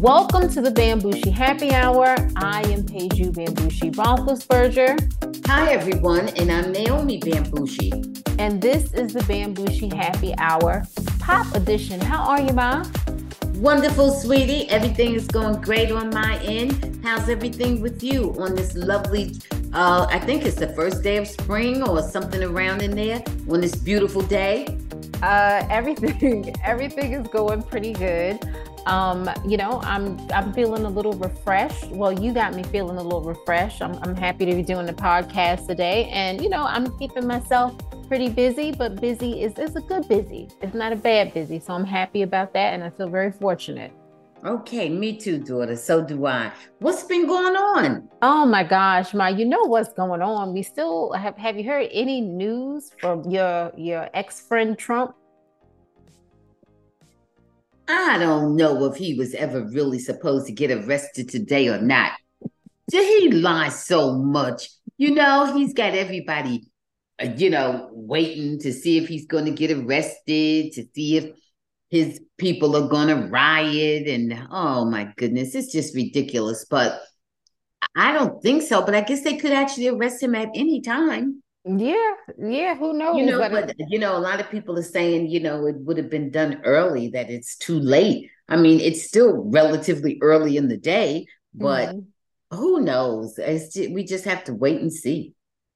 Welcome to the Bambushi Happy Hour. I am Peju Bambushi Roethlisberger. Hi, everyone, and I'm Naomi Bambushi. And this is the Bambushi Happy Hour Pop Edition. How are you, Ma? Wonderful, sweetie. Everything is going great on my end. How's everything with you on this lovely, uh, I think it's the first day of spring or something around in there on this beautiful day? Uh, everything, everything is going pretty good. Um, you know, I'm I'm feeling a little refreshed. Well, you got me feeling a little refreshed. I'm I'm happy to be doing the podcast today, and you know, I'm keeping myself pretty busy, but busy is is a good busy. It's not a bad busy, so I'm happy about that, and I feel very fortunate. Okay, me too, daughter. So do I. What's been going on? Oh my gosh, my, you know what's going on. We still have have you heard any news from your your ex-friend Trump? I don't know if he was ever really supposed to get arrested today or not. He lie so much? You know, he's got everybody, uh, you know, waiting to see if he's going to get arrested, to see if his people are going to riot. And oh my goodness, it's just ridiculous. But I don't think so. But I guess they could actually arrest him at any time. Yeah, yeah, who knows? You know, but, you know, a lot of people are saying, you know, it would have been done early, that it's too late. I mean, it's still relatively early in the day, but mm-hmm. who knows? It's just, we just have to wait and see.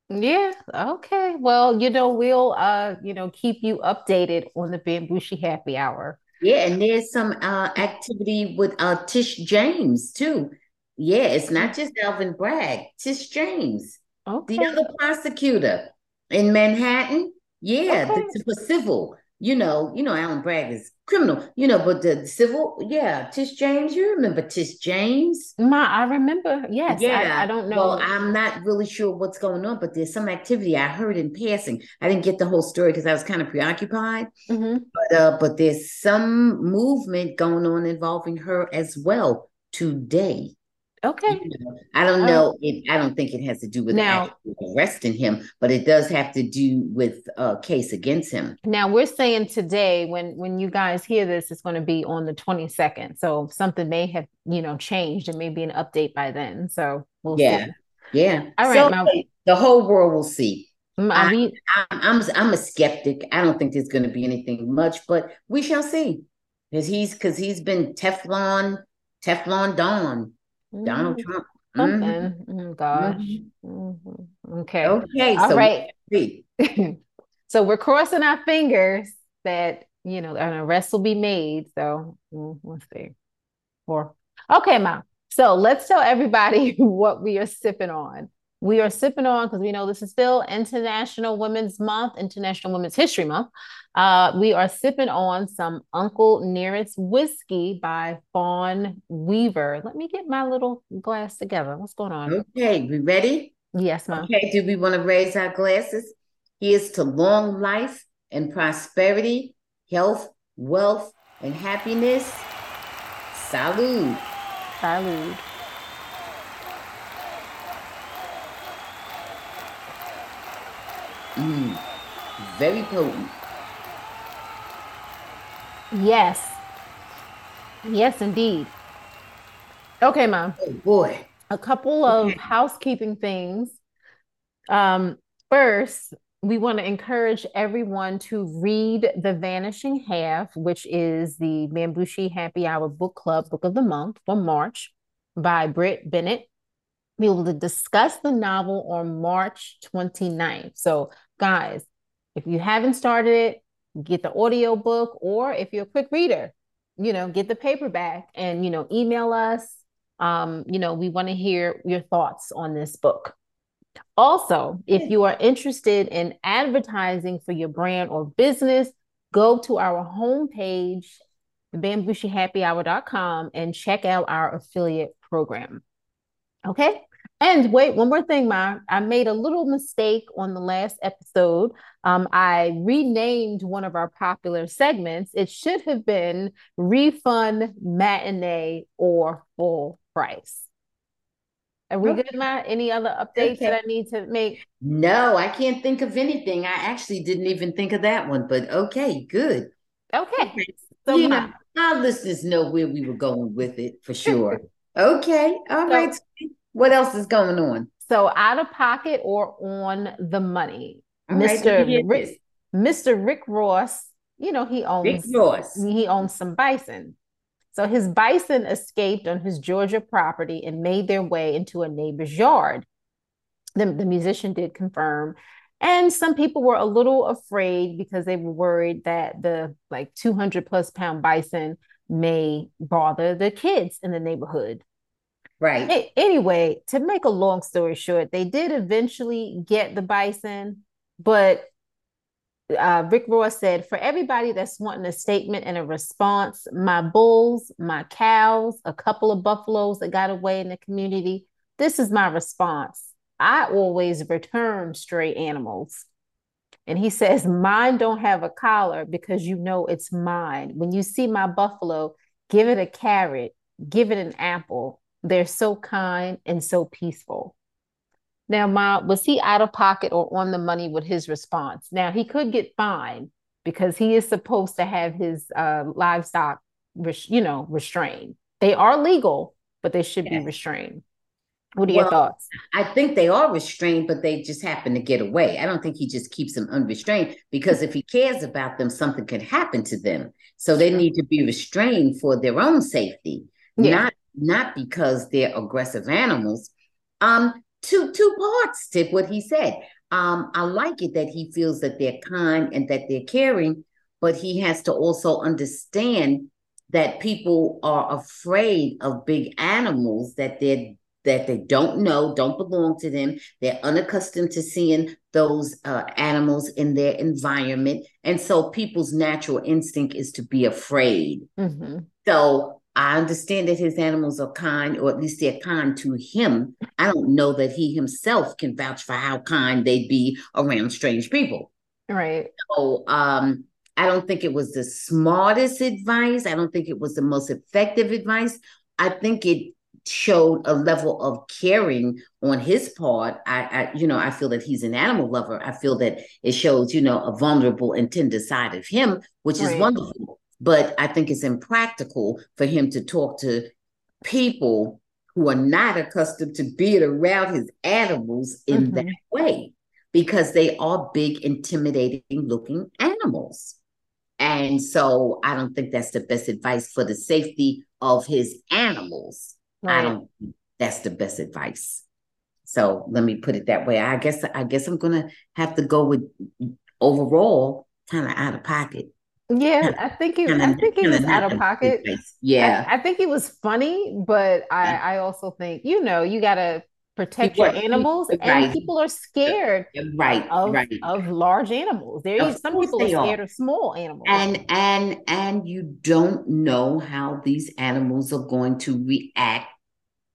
Yeah, okay. Well, you know, we'll uh, you know, keep you updated on the Bambushi happy hour. Yeah, and there's some uh activity with uh Tish James too. Yeah, it's not just Alvin Bragg, Tish James. Okay. The other prosecutor in Manhattan, yeah, okay. the, the civil. You know, you know, Alvin Bragg is criminal. You know, but the civil, yeah, Tish James. You remember Tish James? Ma, I remember. Yes. Yeah. I, I, don't know. Well, I'm not really sure what's going on, but there's some activity I heard in passing. I didn't get the whole story because I was kind of preoccupied. Mm-hmm. But uh, but there's some movement going on involving her as well today. Okay. I don't know. Um, it, I don't think it has to do with now, arresting him, but it does have to do with a case against him. Now we're saying today, when when you guys hear this, it's going to be on the twenty second. So something may have you know changed. It may be an update by then. So we'll yeah, see. yeah. All right. So my, the whole world will see. My, I, I, I'm I'm a skeptic. I don't think there's going to be anything much, but we shall see. Because he's because he's been Teflon Teflon Don Donald mm-hmm. Trump. Mm-hmm. Oh, gosh. Mm-hmm. Okay. Okay. All so right. so we're crossing our fingers that you know an arrest will be made. So mm, we'll see. Or okay, mom. So let's tell everybody what we are sipping on we are sipping on because we know this is still International Women's Month, International Women's History Month. Uh, we are sipping on some Uncle Nearest whiskey by Fawn Weaver. Let me get my little glass together. What's going on? Okay, we ready? Yes, ma'am. Okay, do we want to raise our glasses? Here's to long life and prosperity, health, wealth, and happiness. Salud. Salud. Mm, very potent. Yes. Yes, indeed. Okay, mom. Oh boy. A couple of okay. housekeeping things. Um, first, we want to encourage everyone to read The Vanishing Half, which is the Bambushi Happy Hour Book Club Book of the Month for March by Brit Bennett. We will discuss the novel on March 29th. So guys, if you haven't started it, get the audio book, or if you're a quick reader, you know, get the paperback and, you know, email us. Um, you know, we want to hear your thoughts on this book. Also, if you are interested in advertising for your brand or business, go to our homepage, bambushihappyhour.com, and check out our affiliate program. Okay. And wait, one more thing, Ma. I made a little mistake on the last episode. Um, I renamed one of our popular segments. It should have been refund, matinee, or full price. Are we good, Ma? Any other updates okay. that I need to make? No, I can't think of anything. I actually didn't even think of that one, but okay, good. Okay. So, yeah. Ma, our listeners know where we were going with it for sure. okay. all so, right. What else is going on? So out of pocket or on the money. All Mr. Right, Rick, Mr. Rick Ross, you know, he owns Rick Ross. he owns some bison. So his bison escaped on his Georgia property and made their way into a neighbor's yard. The, the musician did confirm. And some people were a little afraid because they were worried that the like 200 plus pound bison may bother the kids in the neighborhood. Right. Anyway, to make a long story short, they did eventually get the bison, but uh, Rick Ross said, for everybody that's wanting a statement and a response, my bulls, my cows, a couple of buffaloes that got away in the community, this is my response. I always return stray animals. And he says, mine don't have a collar because you know it's mine. When you see my buffalo, give it a carrot, give it an apple. They're so kind and so peaceful. Now, Ma, was he out of pocket or on the money with his response? Now, he could get fined because he is supposed to have his uh, livestock, res- you know, restrained. They are legal, but they should yes. be restrained. What are well, your thoughts? I think they are restrained, but they just happen to get away. I don't think he just keeps them unrestrained because if he cares about them, something could happen to them. So they need to be restrained for their own safety, yeah. not not because they're aggressive animals. Um, two two parts to what he said. Um, I like it that he feels that they're kind and that they're caring, but he has to also understand that people are afraid of big animals that they're that they don't know, don't belong to them. They're unaccustomed to seeing those uh, animals in their environment. And so people's natural instinct is to be afraid. Mm-hmm. So I understand that his animals are kind, or at least they're kind to him. I don't know that he himself can vouch for how kind they'd be around strange people. Right. So um, I don't think it was the smartest advice. I don't think it was the most effective advice. I think it showed a level of caring on his part. I, I, you know, I feel that he's an animal lover. I feel that it shows, you know, a vulnerable and tender side of him, which right. is wonderful. But I think it's impractical for him to talk to people who are not accustomed to being around his animals in mm-hmm. that way because they are big, intimidating looking animals. And so I don't think that's the best advice for the safety of his animals. Right. I don't that's the best advice. So let me put it that way. I guess I guess I'm gonna have to go with overall kind of out of pocket. Yeah, I think he. I think he was out of pocket. Yeah, I, I, think he was funny, but I, I also think you know you gotta protect your animals, right. and people are scared, right, of, right. of large animals. There, of some people are scared are. of small animals, and and and you don't know how these animals are going to react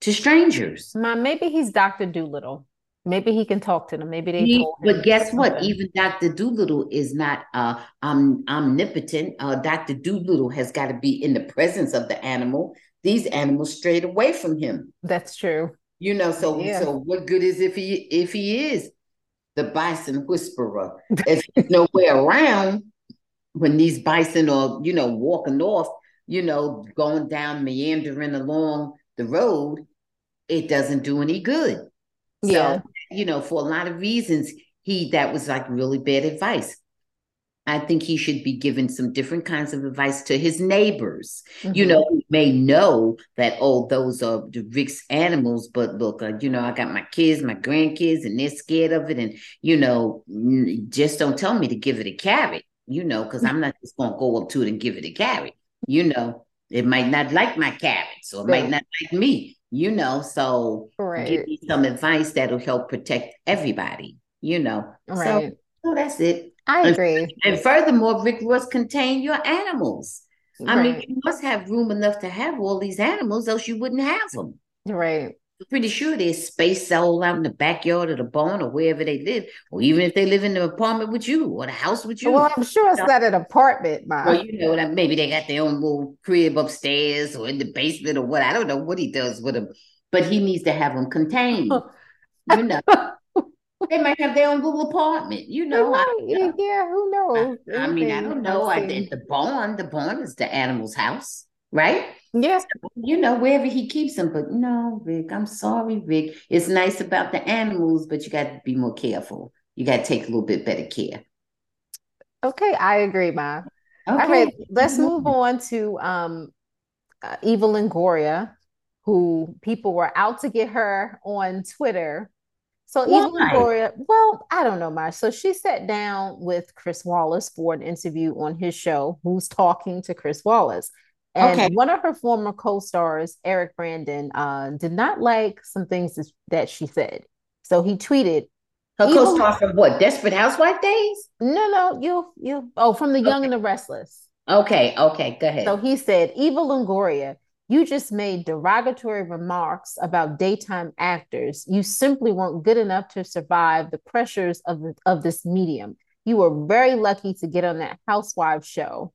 to strangers. Mom, maybe he's Doctor Dolittle. Maybe he can talk to them. Maybe they he, But guess what? Even Dr. Dolittle is not uh, um, omnipotent. Uh, Dr. Dolittle has got to be in the presence of the animal. These animals strayed away from him. That's true. You know, so yeah. so what good is if he if he is the bison whisperer? if he's nowhere around when these bison are, you know, walking off, you know, going down, meandering along the road, it doesn't do any good. Yeah. So, you know, for a lot of reasons, he that was like really bad advice. I think he should be given some different kinds of advice to his neighbors. Mm-hmm. You know, may know that, oh, those are the Rick's animals, but look, uh, you know, I got my kids, my grandkids, and they're scared of it. And, you know, just don't tell me to give it a carrot, you know, because I'm not just going to go up to it and give it a carrot. You know, it might not like my carrots or it might not like me you know so right. give me some advice that'll help protect everybody you know right. so, so that's it i agree and, furthermore rick ross contain your animals right. i mean you must have room enough to have all these animals else you wouldn't have them right pretty sure there's space all out in the backyard of the barn or wherever they live, or even if they live in the apartment with you or the house with you. Well, I'm sure it's not an apartment, Mom. Well, you know, like maybe they got their own little crib upstairs or in the basement or what. I don't know what he does with them, but he needs to have them contained. you know. they might have their own little apartment. You know, I, yeah, yeah, who knows? I, I mean, I don't know. I think the barn, the barn is the animal's house, right? Yes. You know, wherever he keeps them. But no, Rick, I'm sorry, Rick. It's nice about the animals, but you got to be more careful. You got to take a little bit better care. Okay, I agree, Ma. Okay. All right, let's move on to um, uh, Eva Longoria, who people were out to get her on Twitter. So Why? Eva Longoria, well, I don't know Ma. So she sat down with Chris Wallace for an interview on his show, Who's Talking to Chris Wallace. And okay. one of her former co-stars, Eric Braeden, uh, did not like some things that she said. So he tweeted, her co-star from what? Desperate Housewife days? No, no, you you oh from the Young okay. and the Restless. Okay, okay, go ahead. So he said, Eva Longoria, you just made derogatory remarks about daytime actors. You simply weren't good enough to survive the pressures of, the, of this medium. You were very lucky to get on that Housewives show.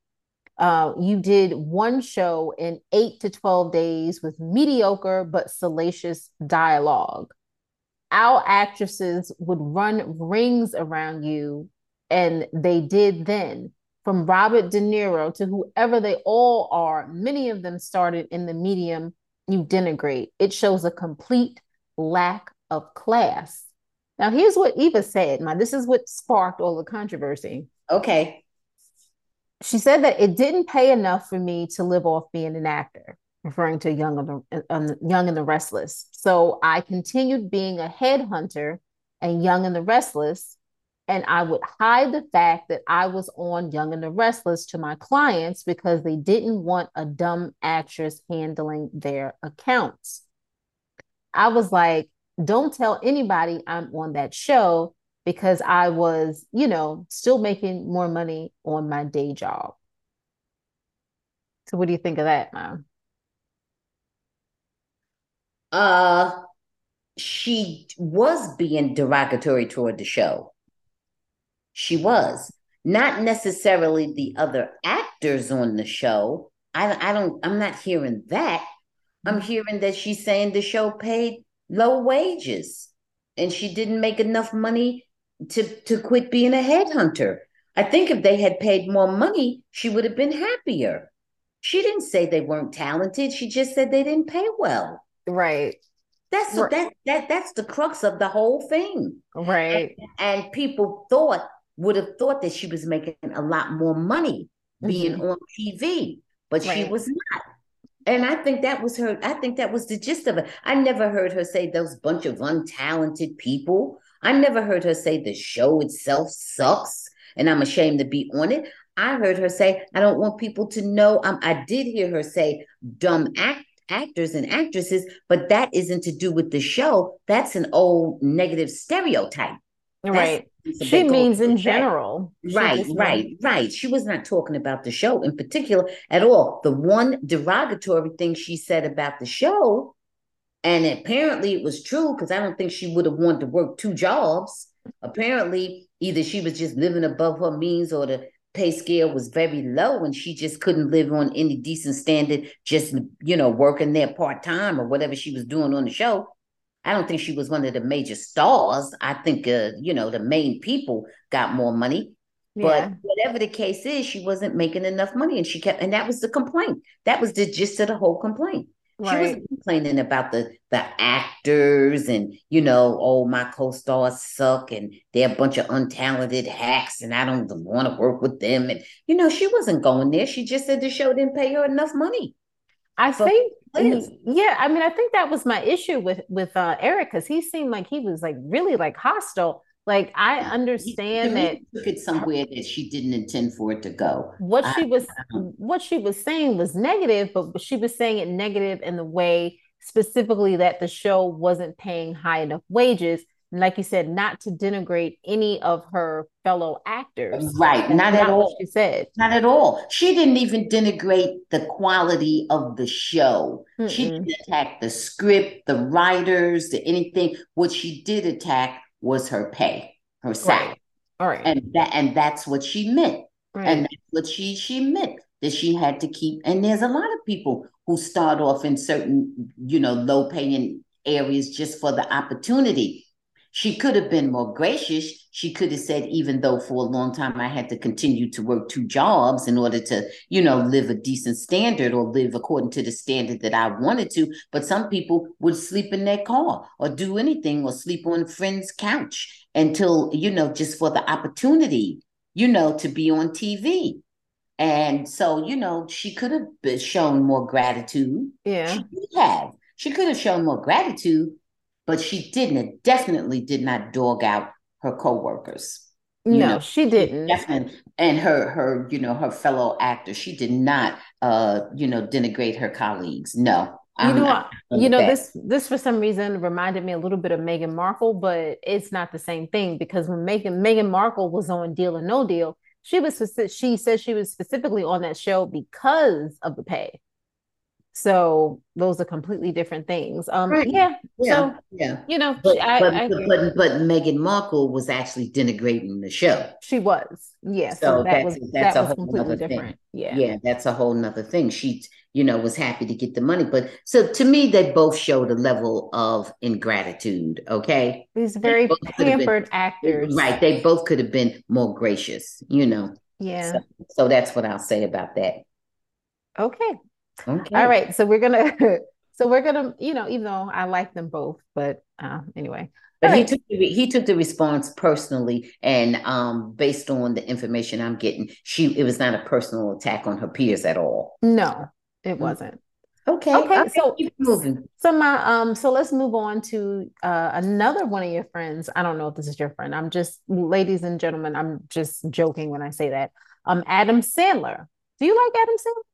Uh, you did one show in eight to 12 days with mediocre but salacious dialogue our actresses would run rings around you, and they did then. From Robert De Niro to whoever they all are, many of them started in the medium you denigrate. It shows a complete lack of class. Now, here's what Eva said. Now, this is what sparked all the controversy. Okay. She said that it didn't pay enough for me to live off being an actor referring to Young and the, uh, Young and the Restless. So I continued being a headhunter and Young and the Restless, and I would hide the fact that I was on Young and the Restless to my clients because they didn't want a dumb actress handling their accounts. I was like, don't tell anybody I'm on that show because I was, you know, still making more money on my day job. So, what do you think of that, Mom? uh she was being derogatory toward the show. She was not necessarily the other actors on the show. I, I don't, I'm not hearing that. I'm hearing that she's saying the show paid low wages and she didn't make enough money to, to quit being a headhunter. I think if they had paid more money, she would have been happier. She didn't say they weren't talented. She just said they didn't pay well. Right. That's right. that that that's the crux of the whole thing. Right. And, and, people thought would have thought that she was making a lot more money being mm-hmm. on TV, but right. she was not. And I think that was her. I think that was the gist of it. I never heard her say those bunch of untalented people. I never heard her say the show itself sucks and I'm ashamed to be on it. I heard her say, I don't want people to know. Um, I did hear her say dumb act actors and actresses, but that isn't to do with the show. That's an old negative stereotype. Right. she means in general. Right, right, right. She was not talking about the show in particular at all. The one derogatory thing she said about the show, and apparently it was true because I don't think she would have wanted to work two jobs. Apparently, either she was just living above her means or the pay scale was very low and she just couldn't live on any decent standard just you know working there part-time or whatever she was doing on the show. I don't think she was one of the major stars. I think uh, you know the main people got more money. Yeah. but whatever the case is she wasn't making enough money and she kept and that was the complaint. That was the gist of the whole complaint Right. She was complaining about the the actors and you know, oh my co-stars suck and they're a bunch of untalented hacks and I don't want to work with them. And you know, she wasn't going there. She just said the show didn't pay her enough money. I think yeah, I mean, I think that was my issue with with uh Eric because he seemed like he was like really like hostile like I understand that took it somewhere that she didn't intend for it to go. What I, she was what she was saying was negative, but she was saying it negative in the way specifically that the show wasn't paying high enough wages. And like you said, not to denigrate any of her fellow actors. Right. That's not, at all. she said. Not at all. She didn't even denigrate the quality of the show. Mm-mm. She didn't attack the script, the writers, the anything. What she did attack was her pay, her salary. Right. All right. And that and that's what she meant. Right. And that's what she she meant that she had to keep. And there's a lot of people who start off in certain, you know, low paying areas just for the opportunity. She could have been more gracious. She could have said, even though for a long time I had to continue to work two jobs in order to, you know, live a decent standard or live according to the standard that I wanted to. But some people would sleep in their car or do anything or sleep on a friend's couch until, you know, just for the opportunity, you know, to be on TV. And so, you know, she could have shown more gratitude. Yeah. She could have. She could have shown more gratitude, but she didn't. Definitely did not dog out her coworkers. You no, know, she didn't. Definitely, and her her you know her fellow actors. She did not uh you know denigrate her colleagues. No, you I'm know, you know this this for some reason reminded me a little bit of Meghan Markle, but it's not the same thing because when Meghan Meghan Markle was on Deal or No Deal, she was she said she was specifically on that show because of the pay. So those are completely different things. Um, right. yeah, yeah, so, yeah. You know, but, I, but, I, but, but Meghan Markle was actually denigrating the show. She was, yeah. So, so that was that's that was completely different. Thing. Yeah, yeah, that's a whole nother thing. She, you know, was happy to get the money, but so to me, they both showed a level of ingratitude. Okay, these very pampered been, actors, right? They both could have been more gracious. You know. Yeah. So, so that's what I'll say about that. Okay. Okay. All right. So we're gonna so we're gonna, you know, even though I like them both, but uh, anyway. But right. he took the, he took the response personally, and um, based on the information I'm getting, she it was not a personal attack on her peers at all. No, it mm. wasn't. Okay. Okay. So keep moving. So my um. So let's move on to uh another one of your friends. I don't know if this is your friend. I'm just, ladies and gentlemen. I'm just joking when I say that. Um, Adam Sandler. Do you like Adam Sandler?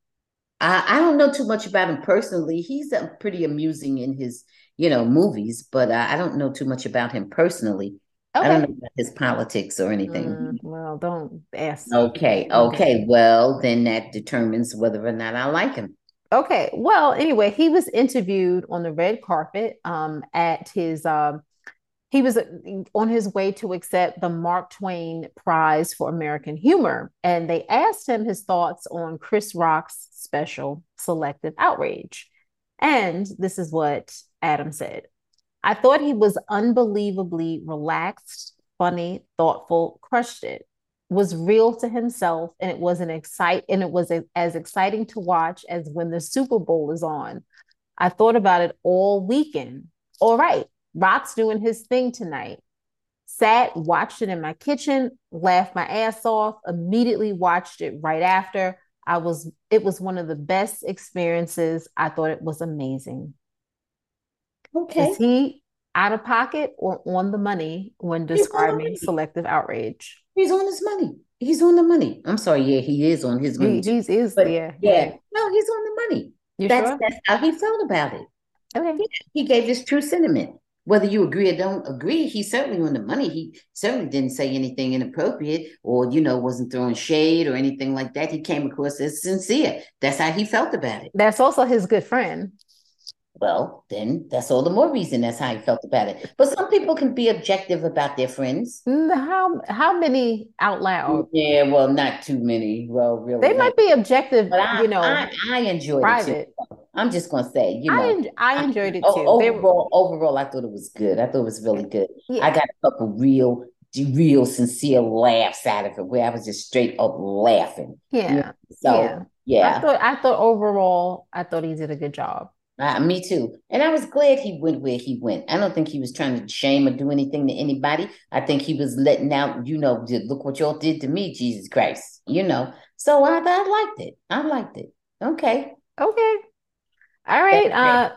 I, I don't know too much about him personally. He's uh, pretty amusing in his, you know, movies, but uh, I don't know too much about him personally. Okay. I don't know about his politics or anything. Mm, well, don't ask. Okay, okay. Well, then that determines whether or not I like him. Okay. Well, anyway, he was interviewed on the red carpet um, at his um, he was uh, on his way to accept the Mark Twain Prize for American Humor. And they asked him his thoughts on Chris Rock's special, Selective Outrage. And this is what Adam said I thought he was unbelievably relaxed, funny, thoughtful, crushed it, was real to himself, and it was an excite and it was a, as exciting to watch as when the Super Bowl is on. I thought about it all weekend. All right, Rock's doing his thing tonight. Sat, watched it in my kitchen, laughed my ass off, immediately watched it right after. I was, it was one of the best experiences. I thought it was amazing. Okay. Is he out of pocket or on the money when describing selective outrage? He's on his money. He's on the money. I'm sorry. Yeah, he is on his money. He, he's is, but yeah. Yeah. No, he's on the money. You that's, sure? that's how he felt about it. Okay. He, he gave his true sentiment whether you agree or don't agree, he certainly on the money. He certainly didn't say anything inappropriate or, you know, wasn't throwing shade or anything like that. He came across as sincere. That's how he felt about it. That's also his good friend. Well, then that's all the more reason that's how he felt about it. But some people can be objective about their friends. Mm, how how many out loud? Yeah, well, not too many. Well, really, they might be objective. But I, you know, I, I enjoyed private. it. Too. I'm just gonna say, you know, I, en- I enjoyed it too. Overall, overall, I thought it was good. I thought it was really good. Yeah. I got a couple real, real sincere laughs out of it, where I was just straight up laughing. Yeah. You know? So yeah. yeah, I thought I thought overall, I thought he did a good job. Uh, me too. And I was glad he went where he went. I don't think he was trying to shame or do anything to anybody. I think he was letting out, you know, look what y'all did to me, Jesus Christ, you know. So I, I liked it. I liked it. Okay. Okay. All right. Uh,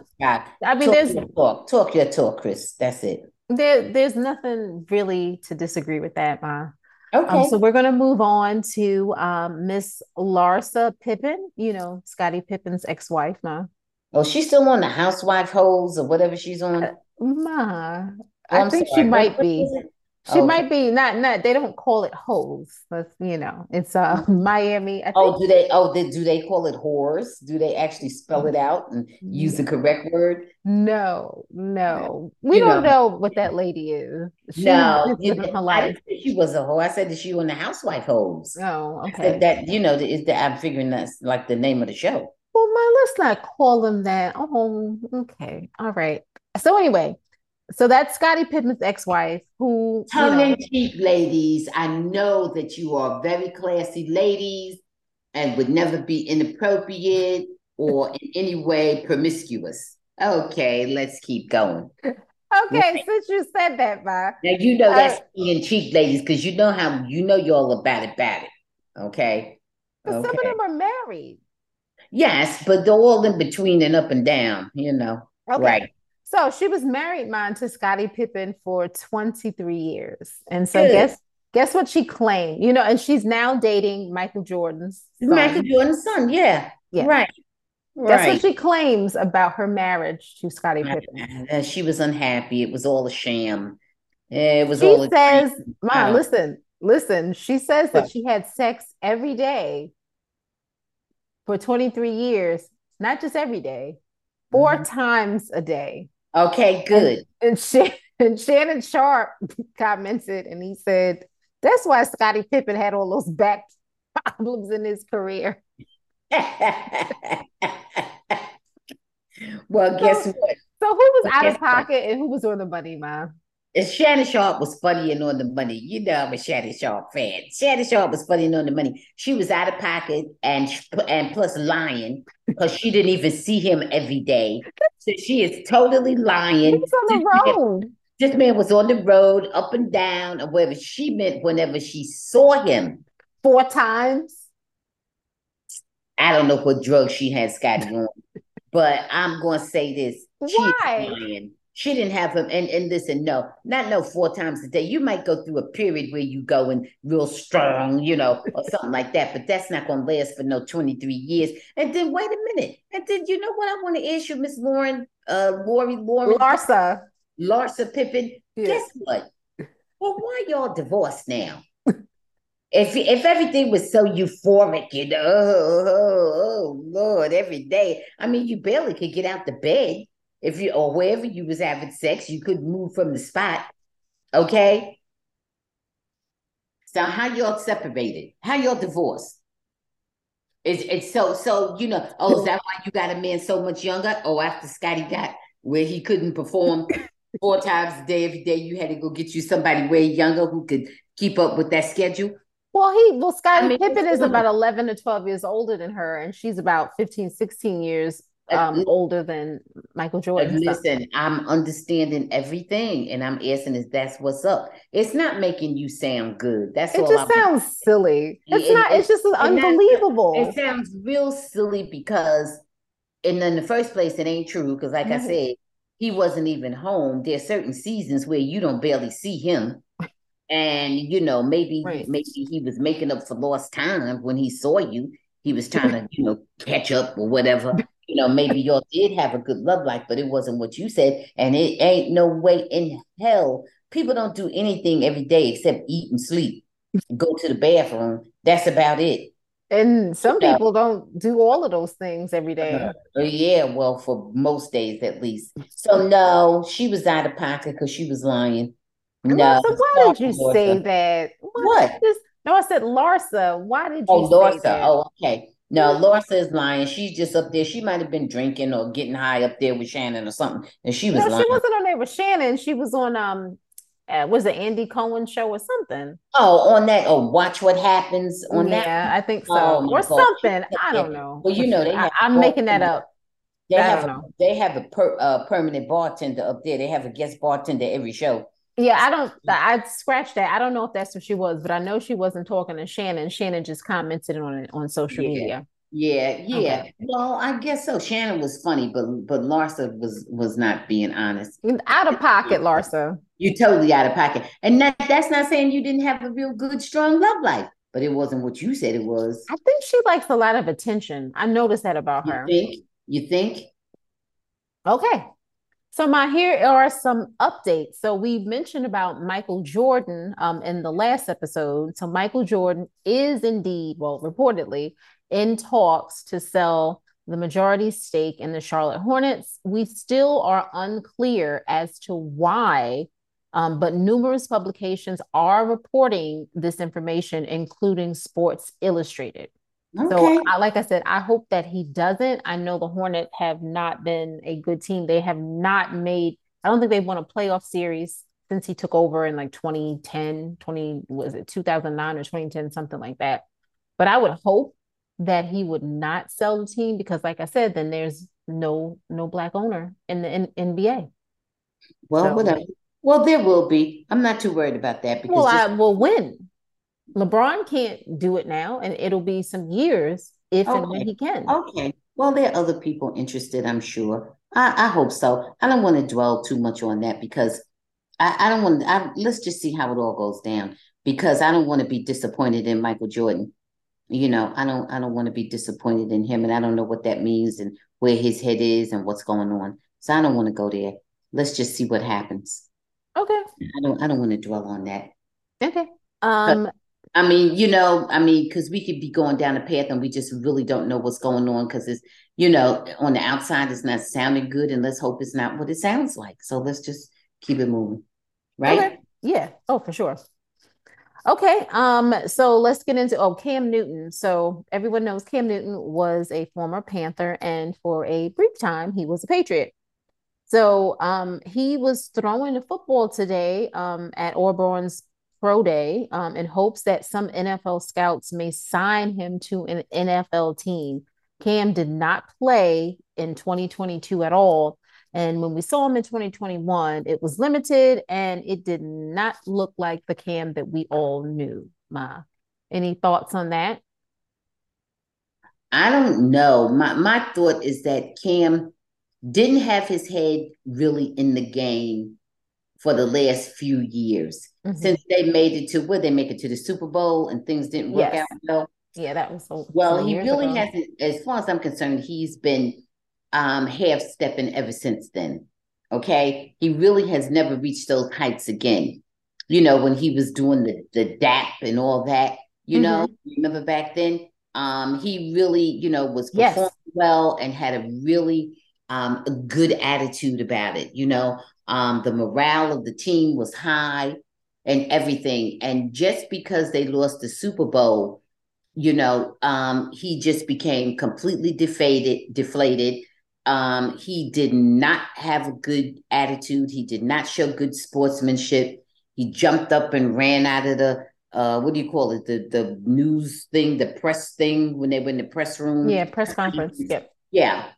I mean, talk there's your talk, talk your talk, Chris. That's it. There, there's nothing really to disagree with that, Ma. Um, okay. Um, so we're going to move on to um, Miss Larsa Pippen. You know, Scottie Pippen's ex-wife, Ma. Oh, she's still on the housewife holes or whatever she's on. Uh, Ma, oh, I think sorry. she might be. She oh, might be not not. They don't call it hoes. But you know, it's uh Miami. oh, do they? Oh, they, do they call it whores? Do they actually spell it out and use the correct word? No, no. We you don't know. know. what that lady is. She no, it, life. she was a hoe. I said that she was on the housewife hoes. Oh, okay. That you know is that I'm figuring that's like the name of the show. Well, my let's not call them that. Oh, okay, all right. So anyway, So that's Scottie Pippen's ex-wife, who tongue in cheek, ladies. I know that you are very classy ladies and would never be inappropriate or in any way promiscuous. Okay, let's keep going. Okay, since you said that, Ma. Now you know that's uh, tongue in cheek, ladies, because you know how you know you're all about it, about it. Okay. But okay. some of them are married. Yes, but they're all in between and up and down, you know. Okay. Right. So she was married, man, to Scottie Pippen for 23 years. And so Good. guess guess what she claimed? You know, and she's now dating Michael Jordan's son. Michael Jordan's son, yeah. Yeah. Right. That's right. what she claims about her marriage to Scottie Pippen. Uh, she was unhappy. It was all a sham. It was she all. says, "Mom, listen, listen." She says that she had sex every day for 23 years, not just every day, 4 mm-hmm. times a day. Okay, good. And, and, and Shannon Sharpe commented, and he said, "That's why Scottie Pippen had all those back problems in his career." well, guess what? So who was out of pocket and who was on the money, mom? And Shannon Sharpe was funny and on the money. You know I'm a Shannon Sharpe fan. Shannon Sharpe was funny and on the money. She was out of pocket and and plus lying because she didn't even see him every day. So she is totally lying. He was on the road. This man was on the road, up and down, or wherever she meant whenever she saw him. Four times. I don't know what drug she had Scottie on, but I'm going to say this. Why? She didn't have him. And, and listen, no, not no four times a day. You might go through a period where you going real strong, you know, or something like that, but that's not going to last for no 23 years. And then wait a minute. And then you know what I want to ask you, Miss Lauren, uh, Lori, Lauren. Larsa. Larsa Pippen. Guess what? Well, why y'all divorced now? if if everything was so euphoric, you know, oh, oh, oh, Lord, every day. I mean, you barely could get out the bed if you or wherever you was having sex, you couldn't move from the spot. Okay. So how y'all separated? How y'all divorced? It's it's so so you know. Oh, is that why you got a man so much younger? Oh, after Scottie got where he couldn't perform four times a day every day, you had to go get you somebody way younger who could keep up with that schedule. Well, he well, Scottie I mean, Pippen is about 11 to 12 years older than her, and she's about 15, 16 years um, older than Michael Jordan. Listen. I'm understanding everything, and I'm asking is that's what's up. It's not making you sound good. That's it. just I'm sounds silly. It's it, not. It, it's just unbelievable. It sounds real silly because, and in the first place, it ain't true. Because, like. I said, he wasn't even home. There's certain seasons where you don't barely see him and you know maybe right. maybe he was making up for lost time when he saw you he was trying to you know catch up or whatever you know maybe y'all did have a good love life but it wasn't what you said and it ain't no way in hell people don't do anything every day except eat and sleep go to the bathroom that's about it and some people don't do all of those things every day. Uh, yeah, well, for most days at least. So no, she was out of pocket because she was lying. No. So why did you Larsa. say that? What? what? no, I said Larsa. Why did you oh, Larsa. Oh, okay. No, Laura says lying. She's just up there. She might have been drinking or getting high up there with Shannon or something. And she was no, lying. she wasn't on there with Shannon. She was on um uh, was it Andy Cohen show or something? Oh, on that. Oh, watch what happens on yeah, that. Yeah, I think so, oh, or God. something. I don't know. Well, you know, they I, am making that up. They have a, they have a per, uh, permanent bartender up there. They have a guest bartender every show. Yeah, I don't. I scratched that. I don't know if that's what she was, but I know she wasn't talking to Shannon. Shannon just commented on it on social yeah. media. Yeah, yeah. Okay. Well, I guess so. Shannon was funny, but but Larsa was was not being honest. Out of pocket, Larsa. You're totally out of pocket, and that, that's not saying you didn't have a real good, strong love life, but it wasn't what you said it was. I think she likes a lot of attention. I noticed that about you her. Think? You think? Okay, so, my here are some updates. So, we mentioned about Michael Jordan um, in the last episode. So, Michael Jordan is indeed, well, reportedly in talks to sell the majority stake in the Charlotte Hornets. We still are unclear as to why, um, but numerous publications are reporting this information, including Sports Illustrated. Okay. So, I, like I said, I hope that he doesn't. I know the Hornets have not been a good team. They have not made I don't think they've won a playoff series since he took over in like 2010, 20 was it 2009 or 2010, something like that. But I would hope that he would not sell the team because, like I said, then there's no no black owner in the in, NBA. Well, so, whatever. Well, there will be. I'm not too worried about that because well, just- I will win. LeBron can't do it now, and it'll be some years if okay. and when he can. Okay. Well, there are other people interested, I'm sure. I, I hope so. I don't want to dwell too much on that because I, I don't want. I, let's just see how it all goes down because I don't want to be disappointed in Michael Jordan. You know, I don't. I don't want to be disappointed in him, and I don't know what that means and where his head is and what's going on. So I don't want to go there. Let's just see what happens. Okay. I don't. I don't want to dwell on that. Okay. Um. But, I mean, you know, I mean, because we could be going down a path and we just really don't know what's going on because it's, you know, on the outside it's not sounding good, and let's hope it's not what it sounds like. So let's just keep it moving, right? Okay. Yeah. Oh, for sure. Okay. Um. So let's get into oh Cam Newton. So everyone knows Cam Newton was a former Panther, and for a brief time he was a Patriot. So um, he was throwing the football today um, at Auburn's pro day um, in hopes that some NFL scouts may sign him to an NFL team. Cam did not play in 2022 at all. And when we saw him in 2021, it was limited and it did not look like the Cam that we all knew. Ma, any thoughts on that? I don't know. My my thought is that Cam didn't have his head really in the game for the last few years mm-hmm. since they made it to where they make it to the Super Bowl and things didn't work yes. out well. Yeah, that was so. Well, he really ago. hasn't, as far as I'm concerned, he's been um, half stepping ever since then. Okay, he really has never reached those heights again. You know, when he was doing the the DAP and all that. You mm-hmm. know, remember back then, um, he really, you know, was performing yes. well and had a really um, a good attitude about it. You know, um, the morale of the team was high and everything. And just because they lost the Super Bowl, you know, um, he just became completely deflated, deflated. Um, he did not have a good attitude. He did not show good sportsmanship. He jumped up and ran out of the uh, what do you call it? The the news thing, the press thing when they were in the press room. Yeah, press conference. Yep. Yeah.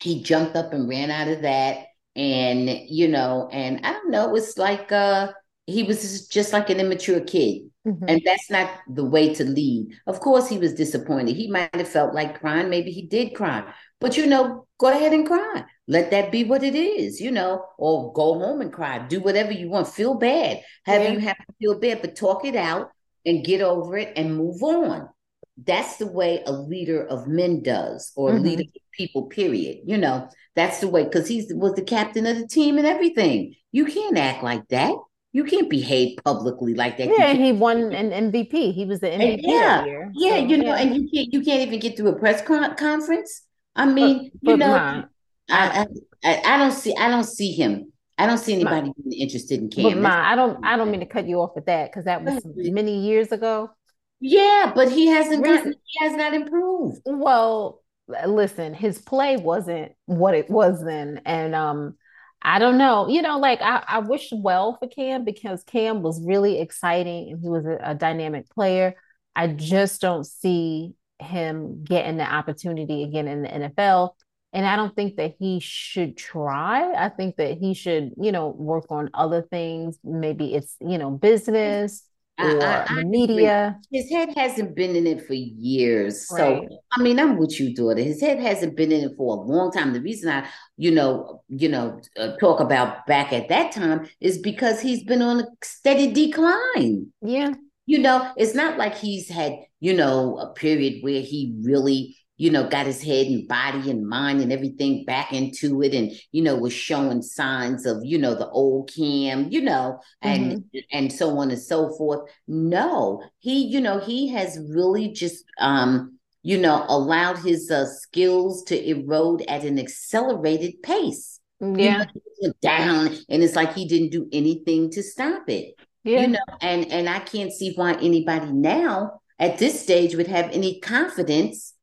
He jumped up and ran out of that and you know and i don't know it's like uh he was just like an immature kid. Mm-hmm. and that's not the way to lead. Of course he was disappointed. He might have felt like crying. Maybe he did cry. But you know go ahead and cry. Let that be what it is you know or go home and cry. Do whatever you want. Feel bad. Have yeah. you have to feel bad but talk it out and get over it and move on. That's the way a leader of men does or mm-hmm. a leader of people period you know that's the way because he was the captain of the team and everything you can't act like that you can't behave publicly like that yeah he won an mvp he was the mvp yeah yeah so, you know yeah. and you can't you can't even get through a press con- conference i mean but, you know I, I, I, I don't see i don't see him I don't see anybody being interested in Cam. But ma, I don't. I don't mean to cut you off with that because that was many years ago. Yeah, but he hasn't gotten, he has not improved. Well, listen, his play wasn't what it was then. And um, I don't know, you know, like I, I wish well for Cam because Cam was really exciting and he was a, a dynamic player. I just don't see him getting the opportunity again in the NFL. And I don't think that he should try. I think that he should, you know, work on other things. Maybe it's, you know, business or I, I, the media. His head hasn't been in it for years. Right. So I mean, I'm with you, daughter. His head hasn't been in it for a long time. The reason I, you know, you know, uh, talk about back at that time is because he's been on a steady decline. Yeah. You know, it's not like he's had, you know, a period where he really you know, got his head and body and mind and everything back into it and, you know, was showing signs of, you know, the old Cam, you know, and mm-hmm. and so on and so forth. No, he, you know, he has really just um, you know, allowed his uh, skills to erode at an accelerated pace. Yeah. You know, down and it's like he didn't do anything to stop it. Yeah. You know, and and I can't see why anybody now at this stage would have any confidence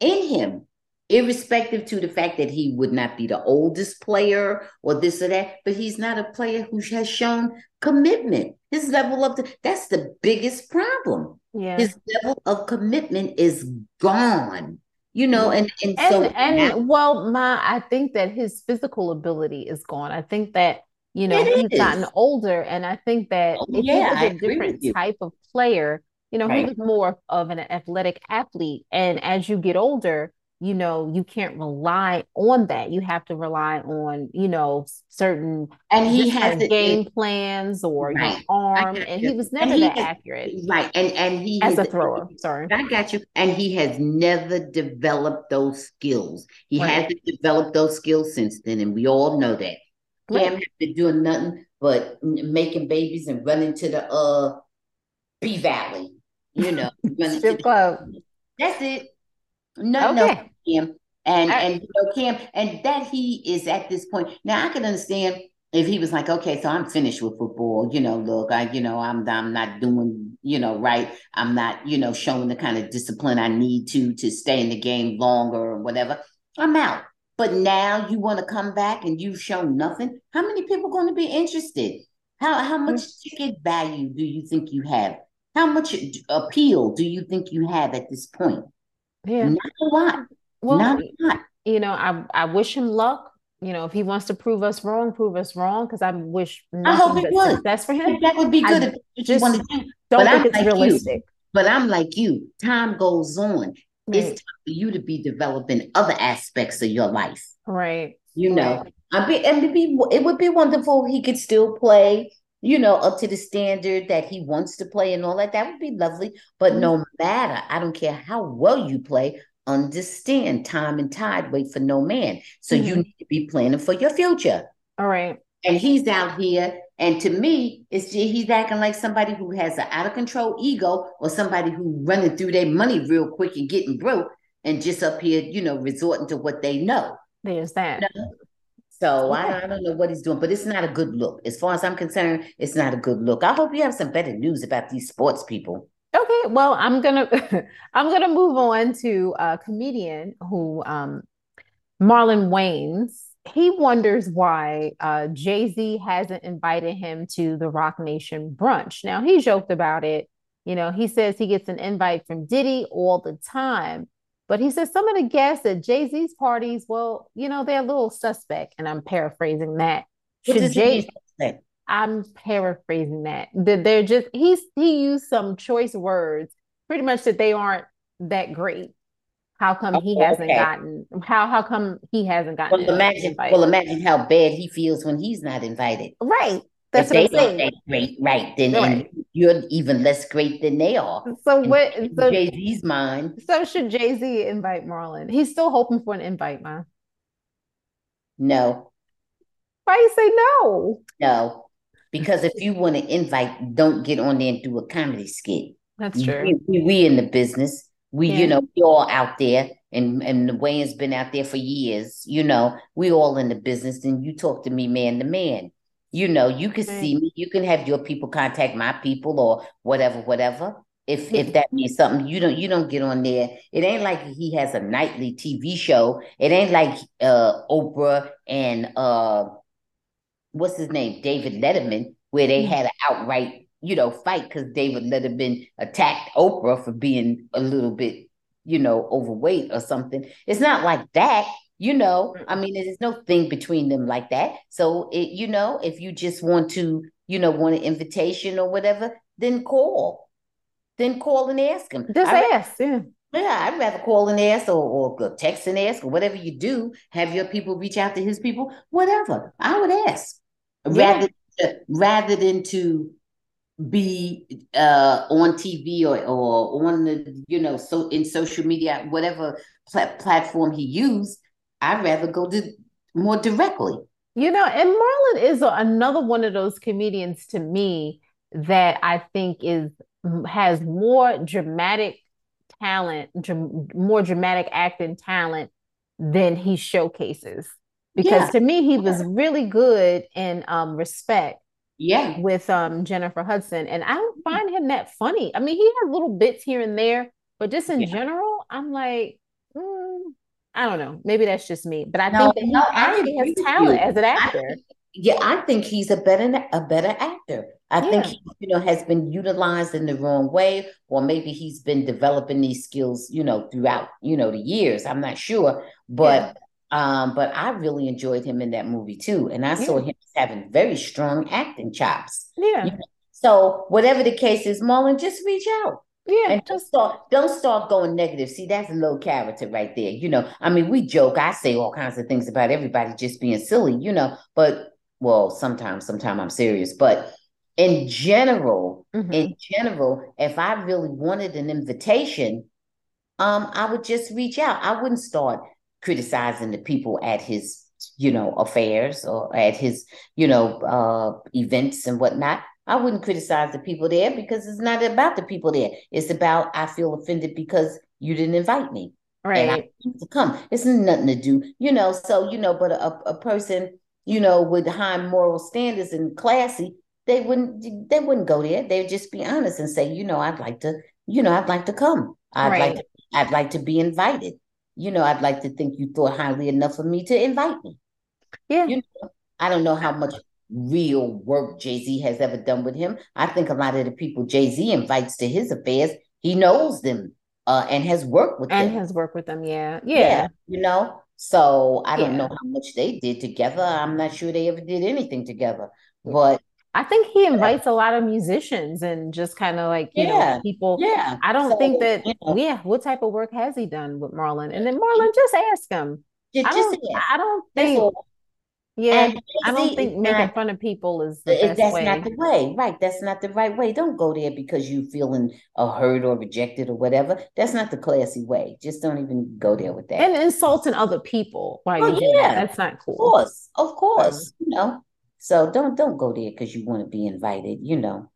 in him. irrespective to the fact that he would not be the oldest player or this or that, but he's not a player who has shown commitment. His level of the, that's the biggest problem. Yeah. His level of commitment is gone. You know, and and, and so and now, well, my I think that his physical ability is gone. I think that you know he's gotten older, and I think that Oh, yeah, I a different type of player, you know, he was more of an athletic athlete. And as you get older, you know, you can't rely on that. You have to rely on, you know, certain And he has game it plans or your right. I arm, and you. he was never he that has accurate right. And and he as has a thrower. Sorry. I got you. And he has never developed those skills. He Right. hasn't developed those skills since then, and we all know that. Cam has been doing nothing but making babies and running to the uh P Valley. You know, running to Strip club. that's it. No, else, Okay. Cam. And I- and you know, Cam, and that he is at this point. Now I can understand if he was like, okay, so I'm finished with football. You know, look, I, you know, I'm I'm not doing, you know, right. I'm not, you know, showing the kind of discipline I need to to stay in the game longer or whatever. I'm out. But now you want to come back and you've shown nothing. How many people are going to be interested? How how much mm. ticket value do you think you have? How much appeal do you think you have at this point? Yeah. Not a lot. Well, Not a lot. you know, I I wish him luck. You know, if he wants to prove us wrong, prove us wrong, because I wish I hope he would. success for him. That would be I good if that's you just want to do. Don't But I'm think it's like you. realistic. But I'm like you. Time goes on. It's time for you to be developing other aspects of your life. Right. You know, Right. I be and be it would be wonderful if he could still play. You know, up to the standard that he wants to play and all that. That would be lovely. But Mhm. no matter, I don't care how well you play. Understand time and tide wait for no man. So you Mhm. need to be planning for your future. All right. And he's out here, and to me, it's he's acting like somebody who has an out of control ego, or somebody who running through their money real quick and getting broke, and just up here, you know, resorting to what they know. There's that. No. So Okay. I, I don't know what he's doing, but it's not a good look. As far as I'm concerned, it's not a good look. I hope you have some better news about these sports people. Okay, well, I'm gonna I'm gonna move on to a comedian who um Marlon Wayans. He wonders why uh Jay-Z hasn't invited him to the Roc Nation brunch. Now he joked about it. You know, he says he gets an invite from Diddy all the time. But he says some of the guests at Jay-Z's parties, well, you know, they're a little suspect, and I'm paraphrasing that. Should Jay? I'm paraphrasing that. That they're just he's he used some choice words, pretty much that they aren't that great. How come he Oh, hasn't okay. gotten how how come he hasn't gotten Well, imagine, invite? well, imagine how bad he feels when he's not invited. Right. That's if what I'm saying. great, right? Then Right. you're even less great than they are. So what so Jay Z's mind, so should Jay-Z invite Marlon? He's still hoping for an invite, man. no, Why you say no? no, because if you want to invite, don't get on there and do a comedy skit. That's true. We, we, we in the business. We, Yeah. you know, we all out there, and and the Wayans been out there for years. You know, we all in the business. And you talk to me man to man. You know, you can see me. You can have your people contact my people or whatever, whatever. If if that means something, you don't you don't get on there. It ain't like he has a nightly TV show. It ain't like uh Oprah and uh what's his name, David Letterman, where they Mm. had an outright, you know, fight because David Letterman attacked Oprah for being a little bit, you know, overweight or something. It's not like that, you know. I mean, there's no thing between them like that. So it, you know, if you just want to, you know, want an invitation or whatever, then call. Then call and ask him. Just I ask. Yeah. yeah, I'd rather call and ask or, or text and ask or whatever you do. Have your people reach out to his people, whatever. I would ask Yeah. rather rather than to be uh on TV or or on the you know so in social media whatever pla- platform he used. I'd rather go to more directly. You know, and Marlon is another one of those comedians to me that I think is has more dramatic talent, dram- more dramatic acting talent than he showcases. Because Yeah. to me, he was really good in um, Respect Yeah, with um, Jennifer Hudson, and I don't find him that funny. I mean, he has little bits here and there, but just in Yeah. general, I'm like, I don't know. Maybe that's just me, but I no, think that he no, actually has talent as an actor. I, yeah, I think he's a better a better actor. I yeah. think he, you know, has been utilized in the wrong way, or maybe he's been developing these skills, you know, throughout, you know, the years. I'm not sure, but yeah. um, but I really enjoyed him in that movie too, and I yeah. saw him having very strong acting chops. Yeah. You know? So whatever the case is, Marlon, just reach out. Yeah. And don't start don't start going negative. See, that's low character right there. You know, I mean, we joke, I say all kinds of things about everybody just being silly, you know, but well, sometimes, sometimes I'm serious, but in general, mm-hmm. in general, if I really wanted an invitation, um, I would just reach out. I wouldn't start criticizing the people at his, you know, affairs or at his, you know, uh, events and whatnot. I wouldn't criticize the people there because it's not about the people there. It's about I feel offended because you didn't invite me. Right. And I to come. It's nothing to do, you know. So, you know, but a, a person, you know, with high moral standards and classy, they wouldn't they wouldn't go there. They'd just be honest and say, you know, I'd like to, you know, I'd like to come. I'd right. like to, I'd like to be invited. You know, I'd like to think you thought highly enough of me to invite me. Yeah. You know, I don't know how much real work Jay Z has ever done with him. I think a lot of the people Jay Z invites to his affairs, he knows them uh, and has worked with and them. has worked with them. Yeah. yeah, yeah, you know. So I don't yeah. know how much they did together. I'm not sure they ever did anything together, but. I think he invites a lot of musicians and just kind of like you yeah, know people. Yeah, I don't so, think that. Yeah, what type of work has he done with Marlon? And then Marlon, just ask him. Just, I don't. I don't think. Yeah, I don't think making not, fun of people is the best that's way. not the way, right? That's not the right way. Don't go there because you're feeling uh, hurt or rejected or whatever. That's not the classy way. Just don't even go there with that. And insulting other people while oh, you're yeah. That. That's not cool. Of course, of course. You know, so don't don't go there because you want to be invited. You know,